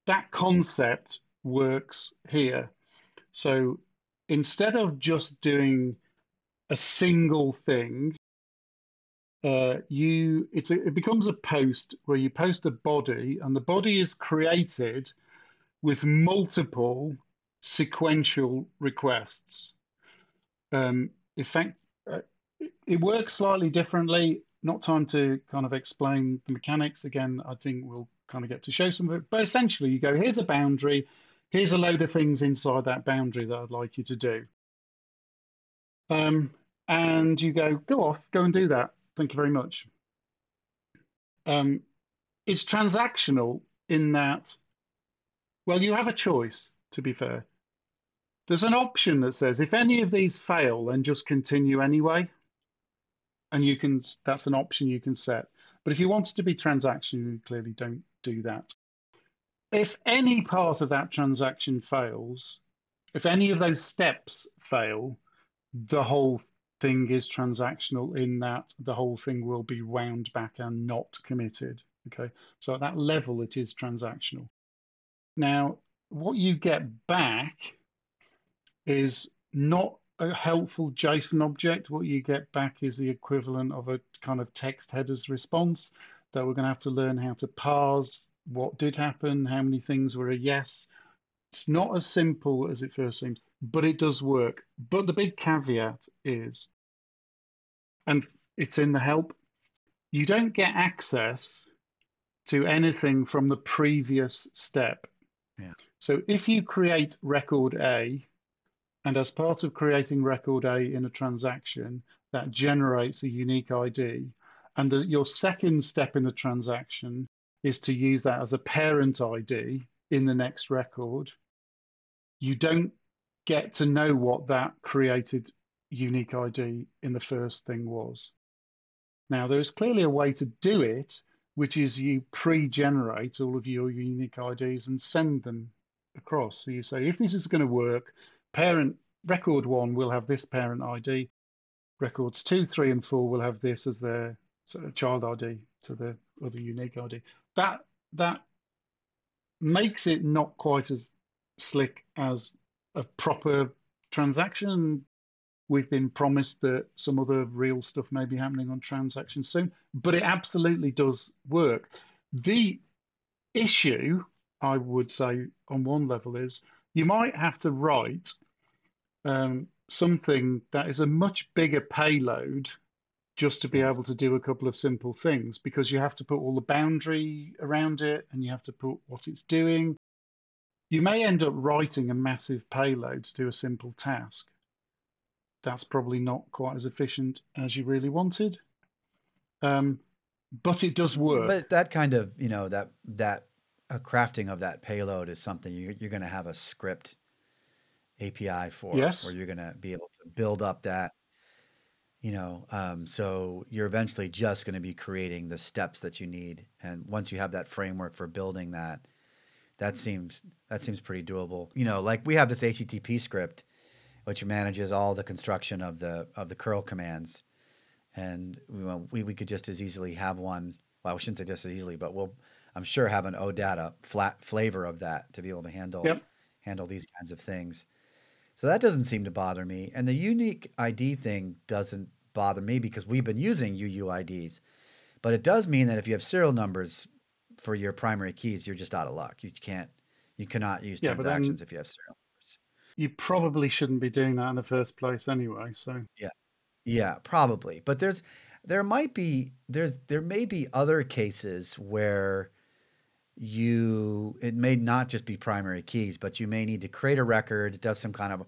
That concept works here. So instead of just doing a single thing. Uh, you a, it becomes a post where you post a body, and the body is created with multiple sequential requests. Um, uh, it works slightly differently. Not time to kind of explain the mechanics again. I think we'll kind of get to show some of it. But essentially, you go here's a boundary, here's a load of things inside that boundary that I'd like you to do. Um, and you go, go off, go and do that. Thank you very much. Um, it's transactional in that, well, you have a choice, to be fair. There's an option that says if any of these fail, then just continue anyway. And you can, that's an option you can set. But if you want it to be transactional, you clearly don't do that. If any part of that transaction fails, if any of those steps fail, the whole thing is transactional in that the whole thing will be wound back and not committed. Okay, so at that level, it is transactional. Now, what you get back is not a helpful JSON object. What you get back is the equivalent of a kind of text headers response that we're going to have to learn how to parse what did happen, how many things were a yes. It's not as simple as it first seems but it does work. But the big caveat is, and it's in the help, you don't get access to anything from the previous step. Yeah. So if you create record A, and as part of creating record A in a transaction, that generates a unique ID, and the, your second step in the transaction is to use that as a parent ID in the next record, you don't get to know what that created unique ID in the first thing was. Now, there is clearly a way to do it, which is you pre generate all of your unique IDs and send them across. So you say, if this is going to work, parent record one will have this parent ID, records two, three, and four will have this as their sort of child ID to the other unique ID. That that makes it not quite as slick as a proper transaction. We've been promised that some other real stuff may be happening on transactions soon, but it absolutely does work. The issue, I would say, on one level, is you might have to write um, something that is a much bigger payload just to be able to do a couple of simple things because you have to put all the boundary around it and you have to put what it's doing you may end up writing a massive payload to do a simple task. That's probably not quite as efficient as you really wanted. Um, but it does work. But that kind of, you know, that that a crafting of that payload is something you're, you're going to have a script API for, yes. where you're going to be able to build up that, you know, um, so you're eventually just going to be creating the steps that you need, and once you have that framework for building that, that seems that seems pretty doable. You know, like we have this HTTP script, which manages all the construction of the of the curl commands, and we we could just as easily have one. Well, I shouldn't say just as easily, but we'll I'm sure have an OData flat flavor of that to be able to handle yep. handle these kinds of things. So that doesn't seem to bother me, and the unique ID thing doesn't bother me because we've been using UUIDs. But it does mean that if you have serial numbers for your primary keys, you're just out of luck. You can't, you cannot use yeah, transactions if you have serial numbers. You probably shouldn't be doing that in the first place anyway. So yeah, yeah, probably. But there's, there might be, there's, there may be other cases where you, it may not just be primary keys, but you may need to create a record, does some kind of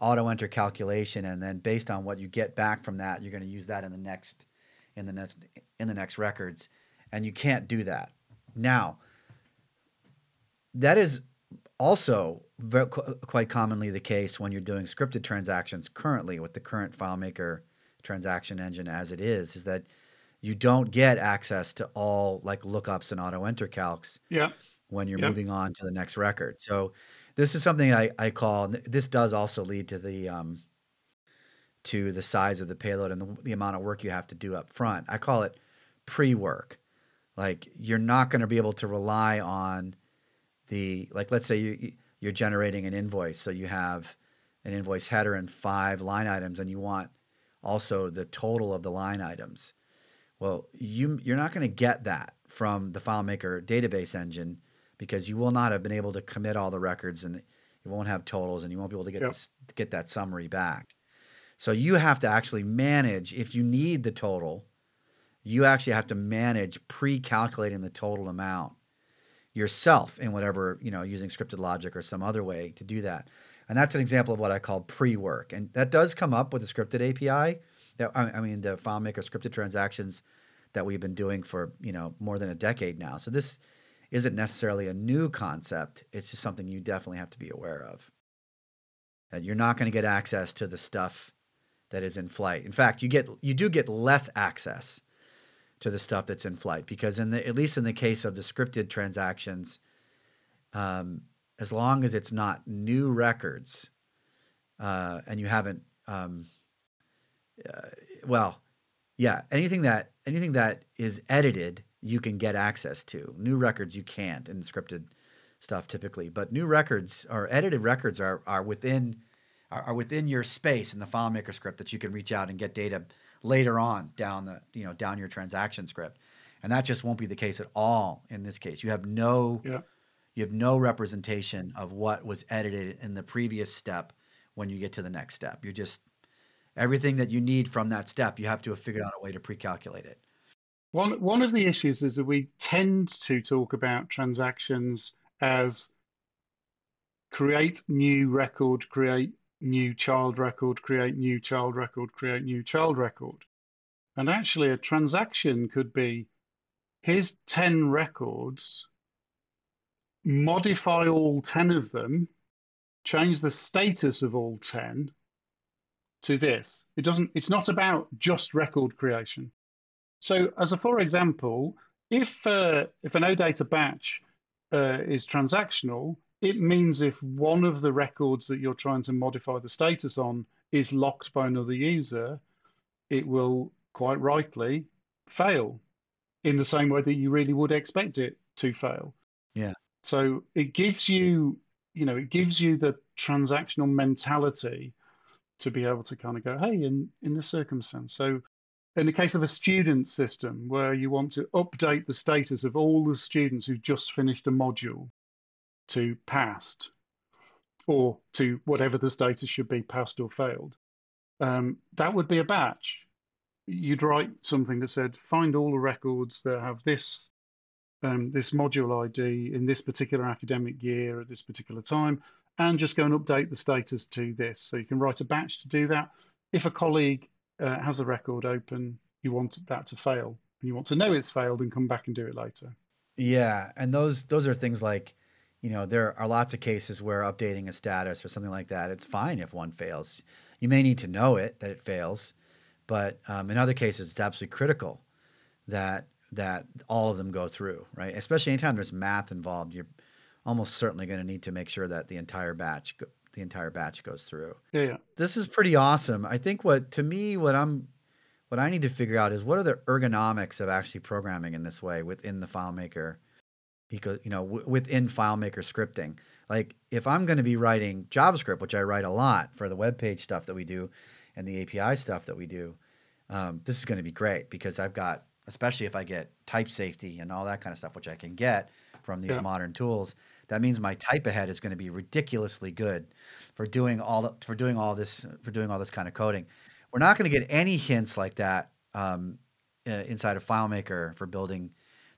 auto enter calculation, and then based on what you get back from that, you're going to use that in the next, in the next, in the next records, and you can't do that. Now, that is also very, quite commonly the case when you're doing scripted transactions currently with the current FileMaker transaction engine as it is, is that you don't get access to all like lookups and auto enter calcs yeah. when you're moving on to the next record. So this is something I, I call, this does also lead to the, um, to the size of the payload and the, the amount of work you have to do up front. I call it pre-work. Like you're not going to be able to rely on the like. Let's say you you're generating an invoice, so you have an invoice header and five line items, and you want also the total of the line items. Well, you you're not going to get that from the FileMaker database engine because you will not have been able to commit all the records and you won't have totals and you won't be able to get Yep. this, get that summary back. So you have to actually manage if you need the total, you actually have to manage pre-calculating the total amount yourself in whatever, you know, using scripted logic or some other way to do that. And that's an example of what I call pre-work. And that does come up with the scripted API. That I mean the FileMaker scripted transactions that we've been doing for, you know, more than a decade now. So this isn't necessarily a new concept. It's just something you definitely have to be aware of. That you're not going to get access to the stuff that is in flight. In fact, you get you do get less access to the stuff that's in flight because in the at least in the case of the scripted transactions, um, as long as it's not new records, uh, and you haven't, um, uh, well, yeah, anything that anything that is edited, you can get access to. New records you can't in scripted stuff typically, but new records or edited records are are within are, are within your space in the FileMaker script that you can reach out and get data later on down the you know down your transaction script, and that just won't be the case at all in this case. You have no Yeah. you have no representation of what was edited in the previous step when you get to the next step. You're just everything that you need from that step. You have to have figured out a way to pre-calculate it. One one of the issues is that we tend to talk about transactions as create new record, create new child record, create new child record, create new child record. And actually, a transaction could be here's 10 records, modify all 10 of them, change the status of all 10 to this. It doesn't, it's not about just record creation. So, as a for example, if uh, if an OData batch uh, is transactional, it means if one of the records that you're trying to modify the status on is locked by another user, it will quite rightly fail in the same way that you really would expect it to fail. Yeah. So it gives you, you know, it gives you the transactional mentality to be able to kind of go, hey, in in this circumstance. So in the case of a student system where you want to update the status of all the students who've just finished a module to passed or to whatever the status should be, passed or failed, um, that would be a batch. You'd write something that said, find all the records that have this um, this module ID in this particular academic year at this particular time, and just go and update the status to this. So you can write a batch to do that. If a colleague uh, has a record open, you want that to fail, and you want to know it's failed and come back and do it later. Yeah, and those those are things like, you know, there are lots of cases where updating a status or something like that, it's fine if one fails. You may need to know it that it fails, but um, in other cases, it's absolutely critical that that all of them go through, right? Especially anytime there's math involved, you're almost certainly going to need to make sure that the entire batch the entire batch goes through. Yeah, yeah. This is pretty awesome. I think what to me what I'm what I need to figure out is what are the ergonomics of actually programming in this way within the FileMaker eco, you know, w- within FileMaker scripting. Like if I'm going to be writing JavaScript, which I write a lot for the web page stuff that we do and the API stuff that we do, um, this is going to be great because I've got, especially if I get type safety and all that kind of stuff, which I can get from these Yeah. modern tools. That means my type ahead is going to be ridiculously good for doing all for doing all this for doing all this kind of coding. We're not going to get any hints like that um, uh, inside of FileMaker for building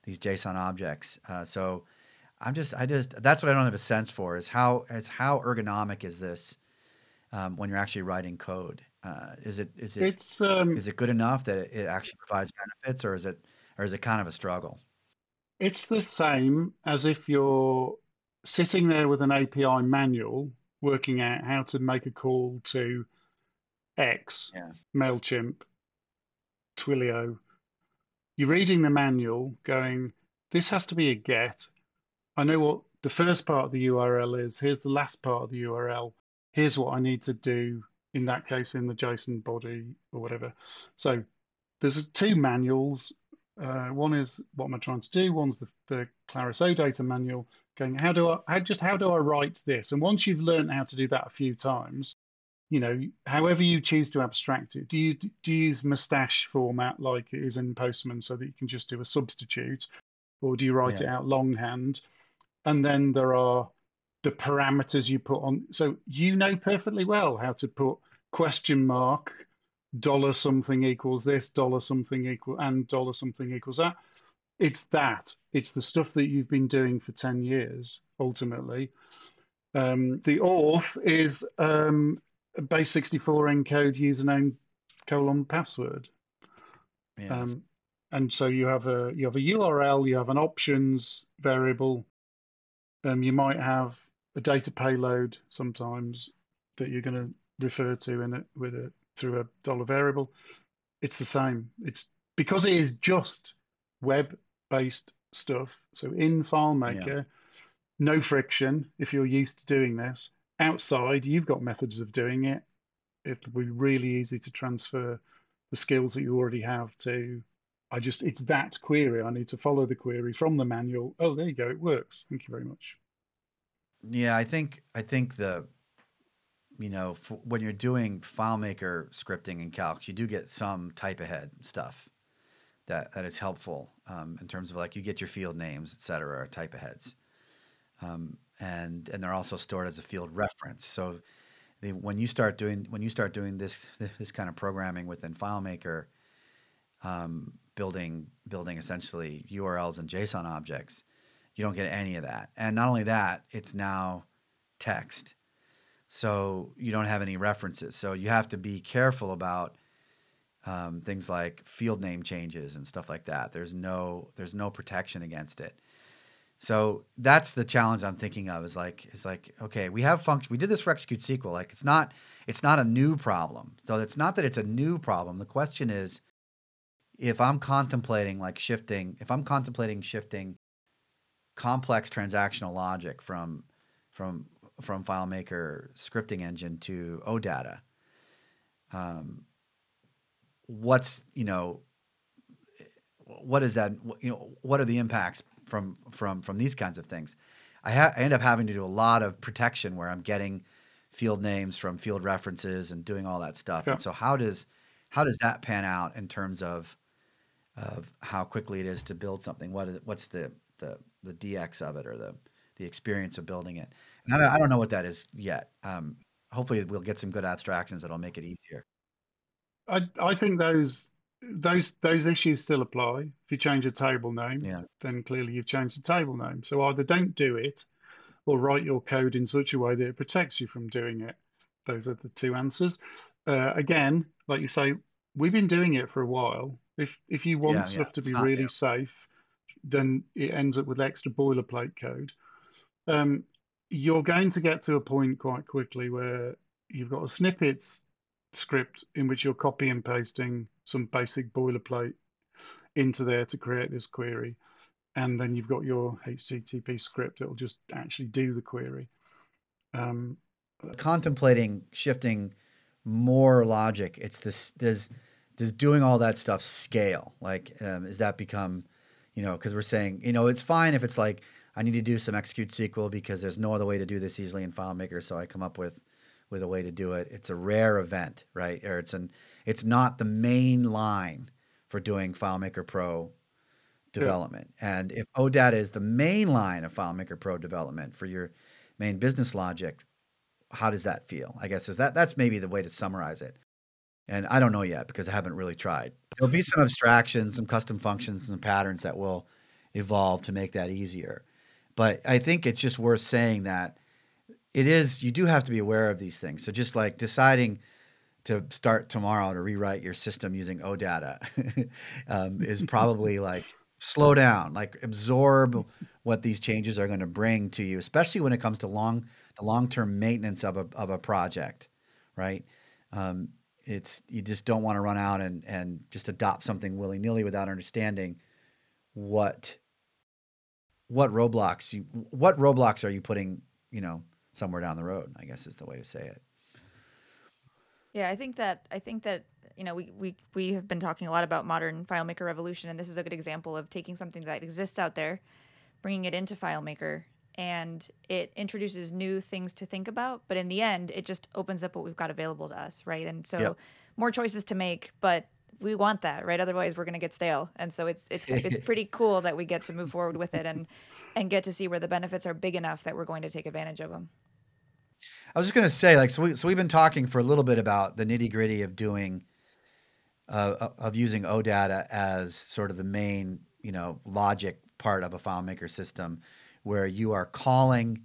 these JSON objects. Uh, so I'm just I just that's what I don't have a sense for is how is how ergonomic is this um, when you're actually writing code? Uh, is it is it It's um, is it good enough that it, it actually provides benefits, or is it or is it kind of a struggle? it's the same as if you're sitting there with an API manual working out how to make a call to X, Yeah. MailChimp, Twilio. You're reading the manual going, this has to be a get. I know what the first part of the URL is. Here's the last part of the URL. Here's what I need to do in that case in the JSON body or whatever. So there's two manuals. Uh, one is what am I trying to do? One's the, the Claris OData manual going, how do I, how, just how do I write this? And once you've learned how to do that a few times, you know, however you choose to abstract it. Do you do you use mustache format like it is in Postman so that you can just do a substitute, or do you write yeah. it out longhand? And then there are the parameters you put on. So you know perfectly well how to put question mark dollar something equals this dollar something equal and dollar something equals that. It's that. It's the stuff that you've been doing for ten years. Ultimately, um, the auth is um, base 64 encode username colon password. Yeah. Um, and so you have a you have a URL, you have an options variable. Um, you might have a data payload sometimes that you're going to refer to in it with a through a dollar variable. It's the same. It's because it is just web based stuff. So in FileMaker, yeah. no friction if you're used to doing this outside, you've got methods of doing it. It'll be really easy to transfer the skills that you already have to. I just, it's that query. I need to follow the query from the manual. Oh, there you go. It works. Thank you very much. Yeah, I think, I think the, you know, when you're doing FileMaker scripting in Calc, you do get some type ahead stuff that, that is helpful um, in terms of like you get your field names, et cetera, type aheads. Um, and and they're also stored as a field reference. So they, when you start doing when you start doing this this kind of programming within FileMaker, um, building building essentially URLs and JSON objects, you don't get any of that. And not only that, it's now text, so you don't have any references. So you have to be careful about um, things like field name changes and stuff like that. There's no there's no protection against it. So that's the challenge I'm thinking of is like is like okay we have function we did this for execute SQL like it's not it's not a new problem so it's not that it's a new problem the question is if I'm contemplating like shifting if I'm contemplating shifting complex transactional logic from from from FileMaker scripting engine to OData um, what's you know what is that you know what are the impacts from from from these kinds of things. I, ha- I end up having to do a lot of protection where I'm getting field names from field references and doing all that stuff. Yeah. And so how does how does that pan out in terms of of how quickly it is to build something? What is, what's the, the the DX of it or the the experience of building it? And I don't, I don't know what that is yet. Um, hopefully, we'll get some good abstractions that'll make it easier. I I think those those those issues still apply. If you change a table name, yeah. then clearly you've changed the table name. So either don't do it, or write your code in such a way that it protects you from doing it. Those are the two answers. Uh, again, like you say, we've been doing it for a while. If if you want yeah, stuff yeah. to be not, really safe, then it ends up with extra boilerplate code. Um, you're going to get to a point quite quickly where you've got a snippets script in which you're copy and pasting some basic boilerplate into there to create this query. And then you've got your HTTP script that will just actually do the query. Um, Contemplating shifting more logic, it's this does does doing all that stuff scale? Like, um, is that become, you know, because we're saying, you know, it's fine if it's like I need to do some execute SQL because there's no other way to do this easily in FileMaker, so I come up with with a way to do it. It's a rare event, right? Or it's an it's not the main line for doing FileMaker Pro development. And if OData is the main line of FileMaker Pro development for your main business logic, how does that feel? I guess is that that's maybe the way to summarize it. And I don't know yet because I haven't really tried. There'll be some abstractions, some custom functions, and patterns that will evolve to make that easier. But I think it's just worth saying that it is you do have to be aware of these things. So just like deciding to start tomorrow to rewrite your system using OData um, is probably like slow down, like absorb what these changes are going to bring to you, especially when it comes to long the long term maintenance of a of a project, right? Um, it's you just don't want to run out and and just adopt something willy nilly without understanding what what roadblocks you what roadblocks are you putting you know somewhere down the road. I guess is the way to say it. Yeah, I think that I think that you know we we we have been talking a lot about modern FileMaker revolution, and this is a good example of taking something that exists out there, bringing it into FileMaker, and it introduces new things to think about. But in the end, it just opens up what we've got available to us, right? And so yep. more choices to make, but we want that, right? Otherwise, we're going to get stale. And so it's it's it's pretty cool that we get to move forward with it and and get to see where the benefits are big enough that we're going to take advantage of them. I was just to say, like, so we so we've been talking for a little bit about the nitty gritty of doing, uh, of using OData as sort of the main, you know, logic part of a FileMaker system, where you are calling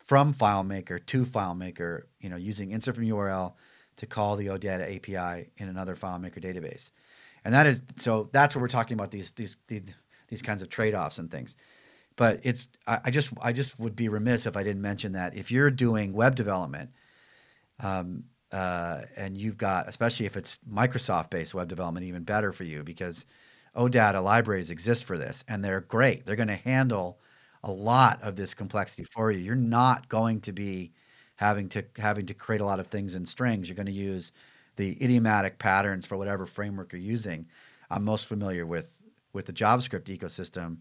from FileMaker to FileMaker, you know, using insert from URL to call the OData API in another FileMaker database. And that is so that's what we're talking about these these these, these kinds of trade-offs and things. But it's I, I, just I just would be remiss if I didn't mention that if you're doing web development, um, uh, and you've got especially if it's Microsoft based web development, even better for you because OData libraries exist for this and they're great. They're going to handle a lot of this complexity for you. You're not going to be having to having to create a lot of things in strings. You're going to use the idiomatic patterns for whatever framework you're using. I'm most familiar with with the JavaScript ecosystem,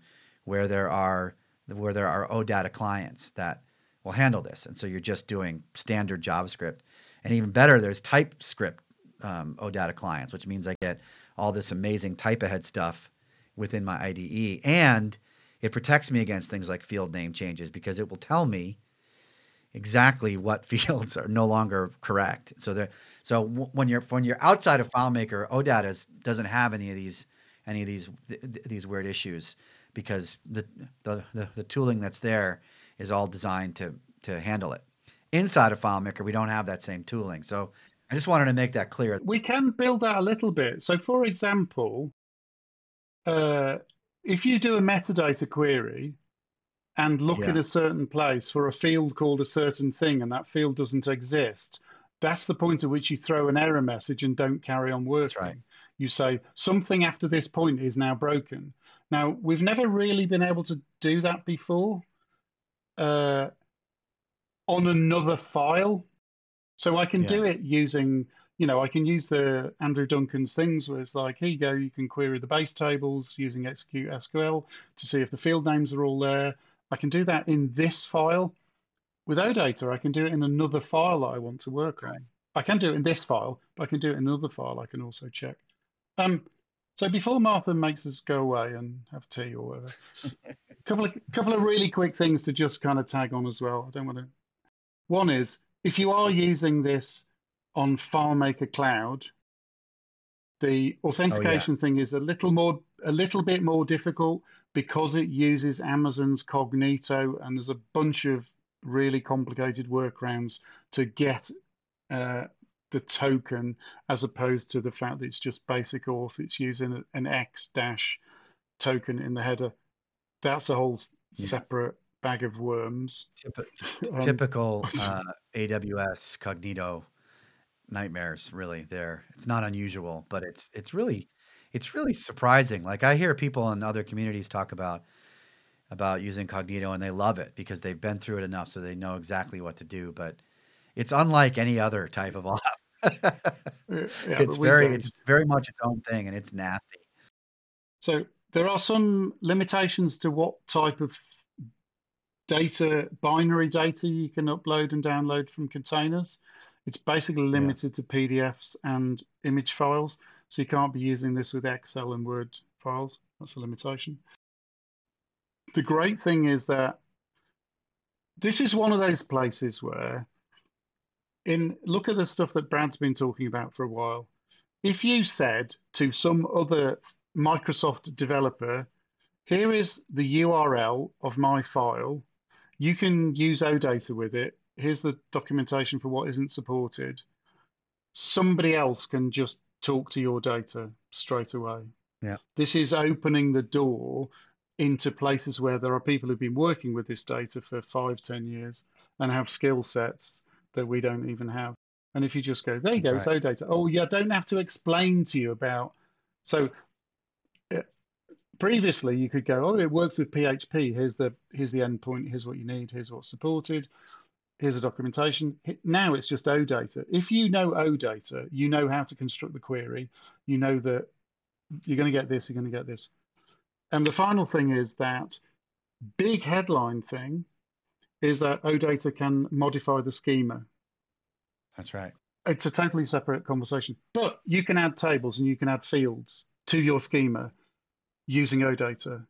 where there are where there are OData clients that will handle this, and so you're just doing standard JavaScript. And even better, there's TypeScript um, OData clients, which means I get all this amazing type ahead stuff within my IDE, and it protects me against things like field name changes because it will tell me exactly what fields are no longer correct. So there, so w- when you're when you're outside of FileMaker, OData doesn't have any of these any of these th- these weird issues because the, the the the tooling that's there is all designed to to handle it. Inside of FileMaker, we don't have that same tooling. So I just wanted to make that clear. We can build that a little bit. So, for example, uh, if you do a metadata query, and look yeah. in a certain place for a field called a certain thing and that field doesn't exist, that's the point at which you throw an error message and don't carry on working. Right. You say something after this point is now broken. Now, we've never really been able to do that before uh, on another file. So I can yeah. do it using, you know, I can use the Andrew Duncan's things where it's like, here you go, you can query the base tables using execute SQL to see if the field names are all there. I can do that in this file. With OData, I can do it in another file that I want to work on. I can do it in this file, but I can do it in another file I can also check. Um, so before Martha makes us go away and have tea or whatever, a couple of couple of really quick things to just kind of tag on as well. I don't want to. One is if you are using this on FileMaker Cloud, the authentication oh, yeah. thing is a little more, a little bit more difficult because it uses Amazon's Cognito, and there's a bunch of really complicated workarounds to get uh, the token as opposed to the fact that it's just basic auth. It's using an X dash token in the header. That's a whole yeah. separate bag of worms. um, typical uh, AWS Cognito nightmares, really. There, it's not unusual, but it's it's really it's really surprising. Like I hear people in other communities talk about about using Cognito and they love it because they've been through it enough so they know exactly what to do. But it's unlike any other type of auth. Yeah, it's very it's very much its own thing and it's nasty. So there are some limitations to what type of data binary data you can upload and download from containers. It's basically limited yeah. to PDFs and image files. So you can't be using this with Excel and Word files. That's a limitation. The great thing is that this is one of those places where in look at the stuff that Brad's been talking about for a while. If you said to some other Microsoft developer, here is the URL of my file, you can use OData with it. Here's the documentation for what isn't supported. Somebody else can just talk to your data straight away. Yeah. This is opening the door into places where there are people who've been working with this data for five, ten years and have skill sets that we don't even have. And if you just go, there you That's go, right. so data. Oh, yeah, I don't have to explain to you about. So uh, previously you could go, oh, it works with PHP. Here's the here's the endpoint. Here's what you need. Here's what's supported here's a documentation. Now it's just OData. If you know OData, you know how to construct the query. You know that you're going to get this, you're going to get this. And the final thing is that big headline thing is that OData can modify the schema. That's right. It's a totally separate conversation. But you can add tables and you can add fields to your schema using OData.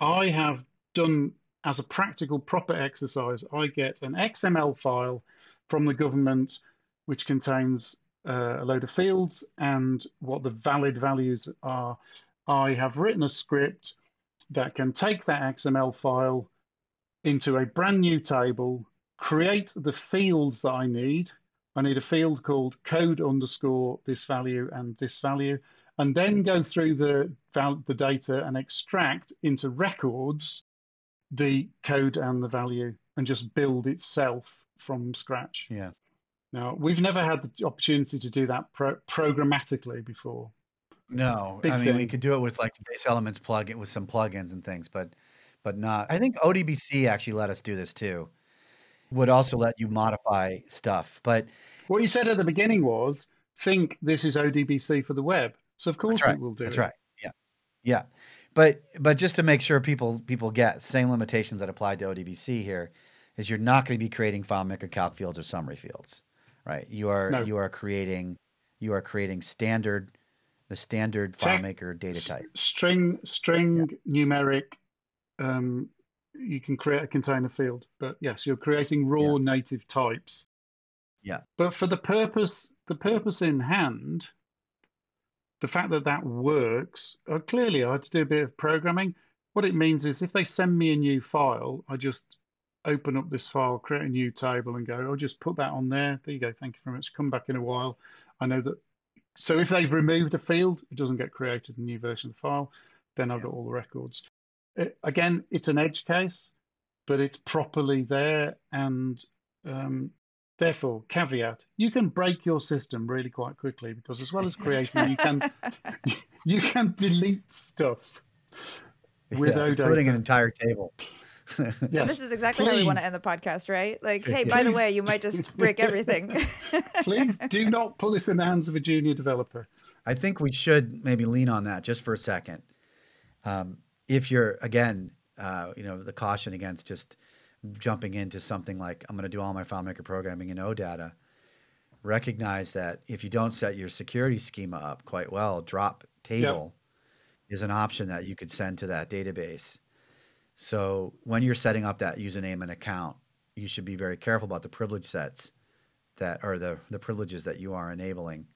I have done as a practical proper exercise, I get an XML file from the government which contains uh, a load of fields and what the valid values are. I have written a script that can take that XML file into a brand new table, create the fields that I need. I need a field called code underscore this value and this value, and then go through the, the data and extract into records the code and the value and just build itself from scratch. Yeah. Now, we've never had the opportunity to do that pro- programmatically before. No, Big I mean we could do it with like the base elements plugin with some plugins and things, but but not. I think ODBC actually let us do this too. Would also let you modify stuff, but What you said at the beginning was think this is ODBC for the web. So, of course, right. it will do That's it. right. Yeah, yeah. But but just to make sure people people get same limitations that apply to ODBC here is you're not going to be creating FileMaker calc fields or summary fields, right? You are No. you are creating you are creating standard the standard Tech- FileMaker data type. String, string, numeric. Um, you can create a container field, but yes, you're creating raw native types. Yeah. But for the purpose, the purpose in hand, the fact that that works, uh, clearly I had to do a bit of programming. What it means is if they send me a new file, I just open up this file, create a new table, and go, I'll just put that on there. There you go. Thank you very much. Come back in a while. I know that. So if they've removed a field, it doesn't get created a new version of the file. Then I've Yeah. got all the records. It, again, it's an edge case, but it's properly there. And um, therefore, caveat: you can break your system really quite quickly because as well as creating, you can you can delete stuff with Yeah, OData. including an entire table. Yes. this is exactly how we want to end the podcast, right? Like, hey, by the way, you might just break everything. Please do not put this in the hands of a junior developer. I think we should maybe lean on that just for a second. Um, if you're again, uh, you know, the caution against just jumping into something like I'm going to do all my FileMaker programming in OData. Recognize that if you don't set your security schema up quite well, drop table is an option that you could send to that database. So when you're setting up that username and account, you should be very careful about the privilege sets that are the the privileges that you are enabling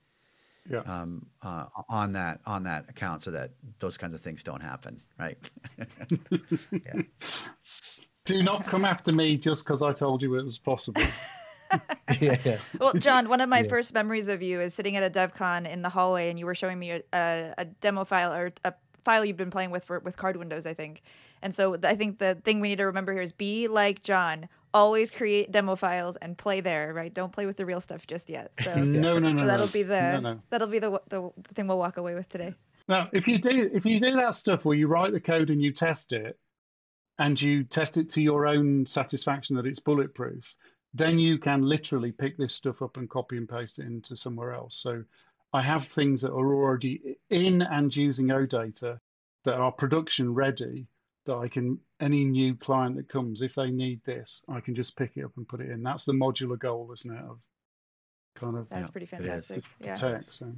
Yeah. um, uh, on that on that account so that those kinds of things don't happen, right? Do not come after me just because I told you it was possible. yeah, Well, John, one of my Yeah. first memories of you is sitting at a DevCon in the hallway, and you were showing me a, a, a demo file or a file you've been playing with for with card windows, I think. And so I think the thing we need to remember here is be like John. Always create demo files and play there, right? Don't play with the real stuff just yet. So, No, no, no. so that'll no. be the no, no. that'll be the, the the thing we'll walk away with today. Now, if you do if you do that stuff where you write the code and you test it, and you test it to your own satisfaction that it's bulletproof, then you can literally pick this stuff up and copy and paste it into somewhere else. So I have things that are already in and using OData that are production ready that I can any new client that comes, if they need this, I can just pick it up and put it in. That's the modular goal, isn't it? Of kind of That's pretty fantastic. the Yeah. tech. So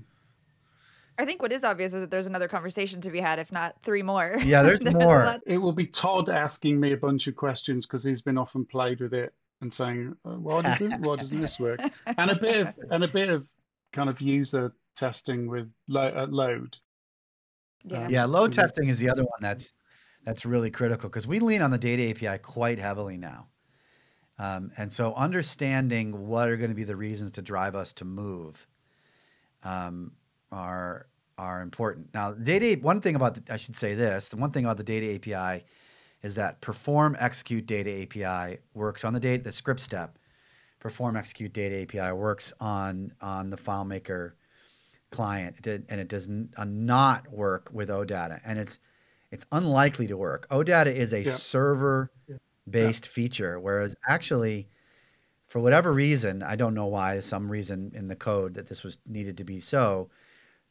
I think what is obvious is that there's another conversation to be had, if not three more. Yeah, there's a more. lot- it will be Todd asking me a bunch of questions because he's been off and played with it and saying, "Uh, "Why doesn't why doesn't this work?" And a bit of and a bit of kind of user testing with lo- uh, load. Yeah. Um, yeah. Load testing is the other one that's that's really critical because we lean on the data API quite heavily now, um, and so understanding what are going to be the reasons to drive us to move um, are are important. Now, data. One thing about the, I should say this: the one thing about the data API is that perform execute data API works on the data the script step. Perform execute data API works on on the FileMaker client, and it does uh, not work with OData, and it's it's unlikely to work. OData is a Yeah. server based feature, whereas actually, for whatever reason, I don't know why, some reason in the code that this was needed to be so,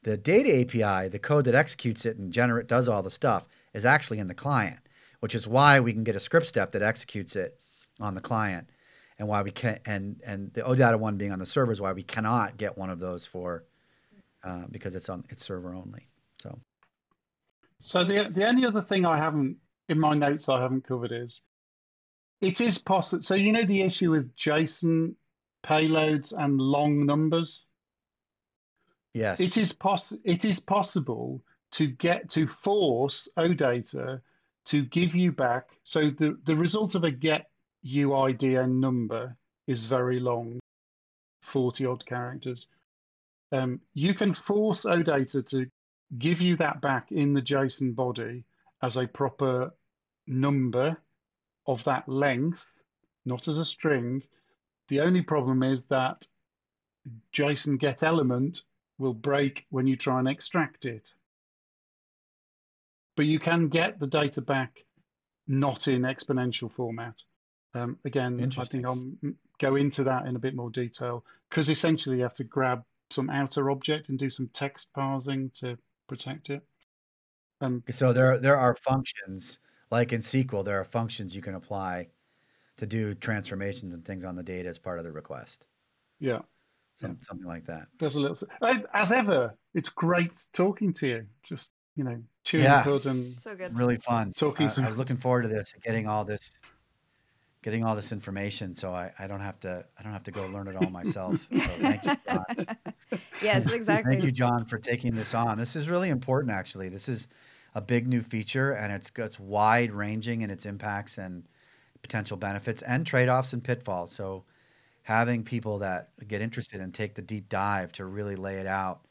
the data API, the code that executes it and generate does all the stuff, is actually in the client, which is why we can get a script step that executes it on the client, and why we can and and the OData one being on the server is why we cannot get one of those for uh, because it's on it's server only. So the the only other thing I haven't in my notes I haven't covered is it is possible. So you know the issue with JSON payloads and long numbers. yes, It is poss- It is possible to get to force OData to give you back. So the the result of a get UIDN number is very long, forty odd characters. Um, you can force OData to give you that back in the JSON body as a proper number of that length, not as a string. The only problem is that JSON get element will break when you try and extract it. But you can get the data back not in exponential format. Um, again, I think I'll go into that in a bit more detail because essentially you have to grab some outer object and do some text parsing to protect it. Um, So there there are functions like in SQL. There are functions you can apply to do transformations and things on the data as part of the request. yeah, Some, Something like that. there's a little. uh, As ever, it's great talking to you. Just you know, chewing Yeah. the cud and So good. Really fun. Talking I, some- I was looking forward to this, getting all this, getting all this information, so I, I don't have to I don't have to go learn it all myself. So thank you, John. yes, exactly. Thank you, John, for taking this on. This is really important, actually. This is a big new feature, and it's it's wide ranging in its impacts and potential benefits and trade offs and pitfalls. So, having people that get interested and take the deep dive to really lay it out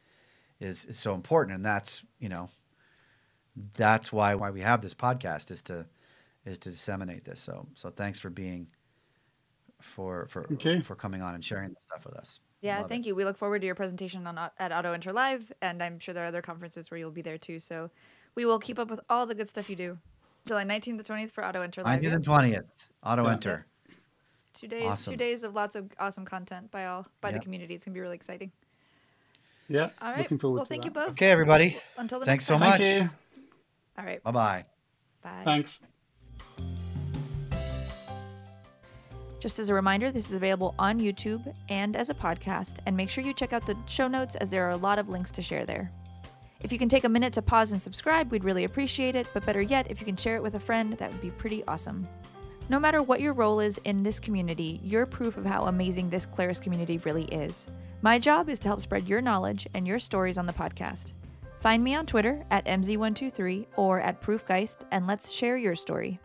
is, is so important, and that's you know that's why why we have this podcast is to is to disseminate this. So so thanks for being for for Okay. for coming on and sharing this stuff with us. Yeah, Love thank it. you. We look forward to your presentation on at Auto Enter Live, and I'm sure there are other conferences where you'll be there too. So we will keep up with all the good stuff you do. July 19th to 20th for Auto Enter Live. 19th yeah? and 20th, auto Yeah. enter. Two days, Awesome. two days of lots of awesome content by all by the community. It's gonna be really exciting. yeah, All right. looking forward well, to thank that. you both. Okay, everybody. Until the Thanks next so time. Thank much. you. All right. Bye bye. Bye. Thanks. Just as a reminder, this is available on YouTube and as a podcast, and make sure you check out the show notes as there are a lot of links to share there. If you can take a minute to pause and subscribe, we'd really appreciate it, but better yet, if you can share it with a friend, that would be pretty awesome. No matter what your role is in this community, you're proof of how amazing this Claris community really is. My job is to help spread your knowledge and your stories on the podcast. Find me on Twitter at MZ123 or at Proofgeist, and let's share your story.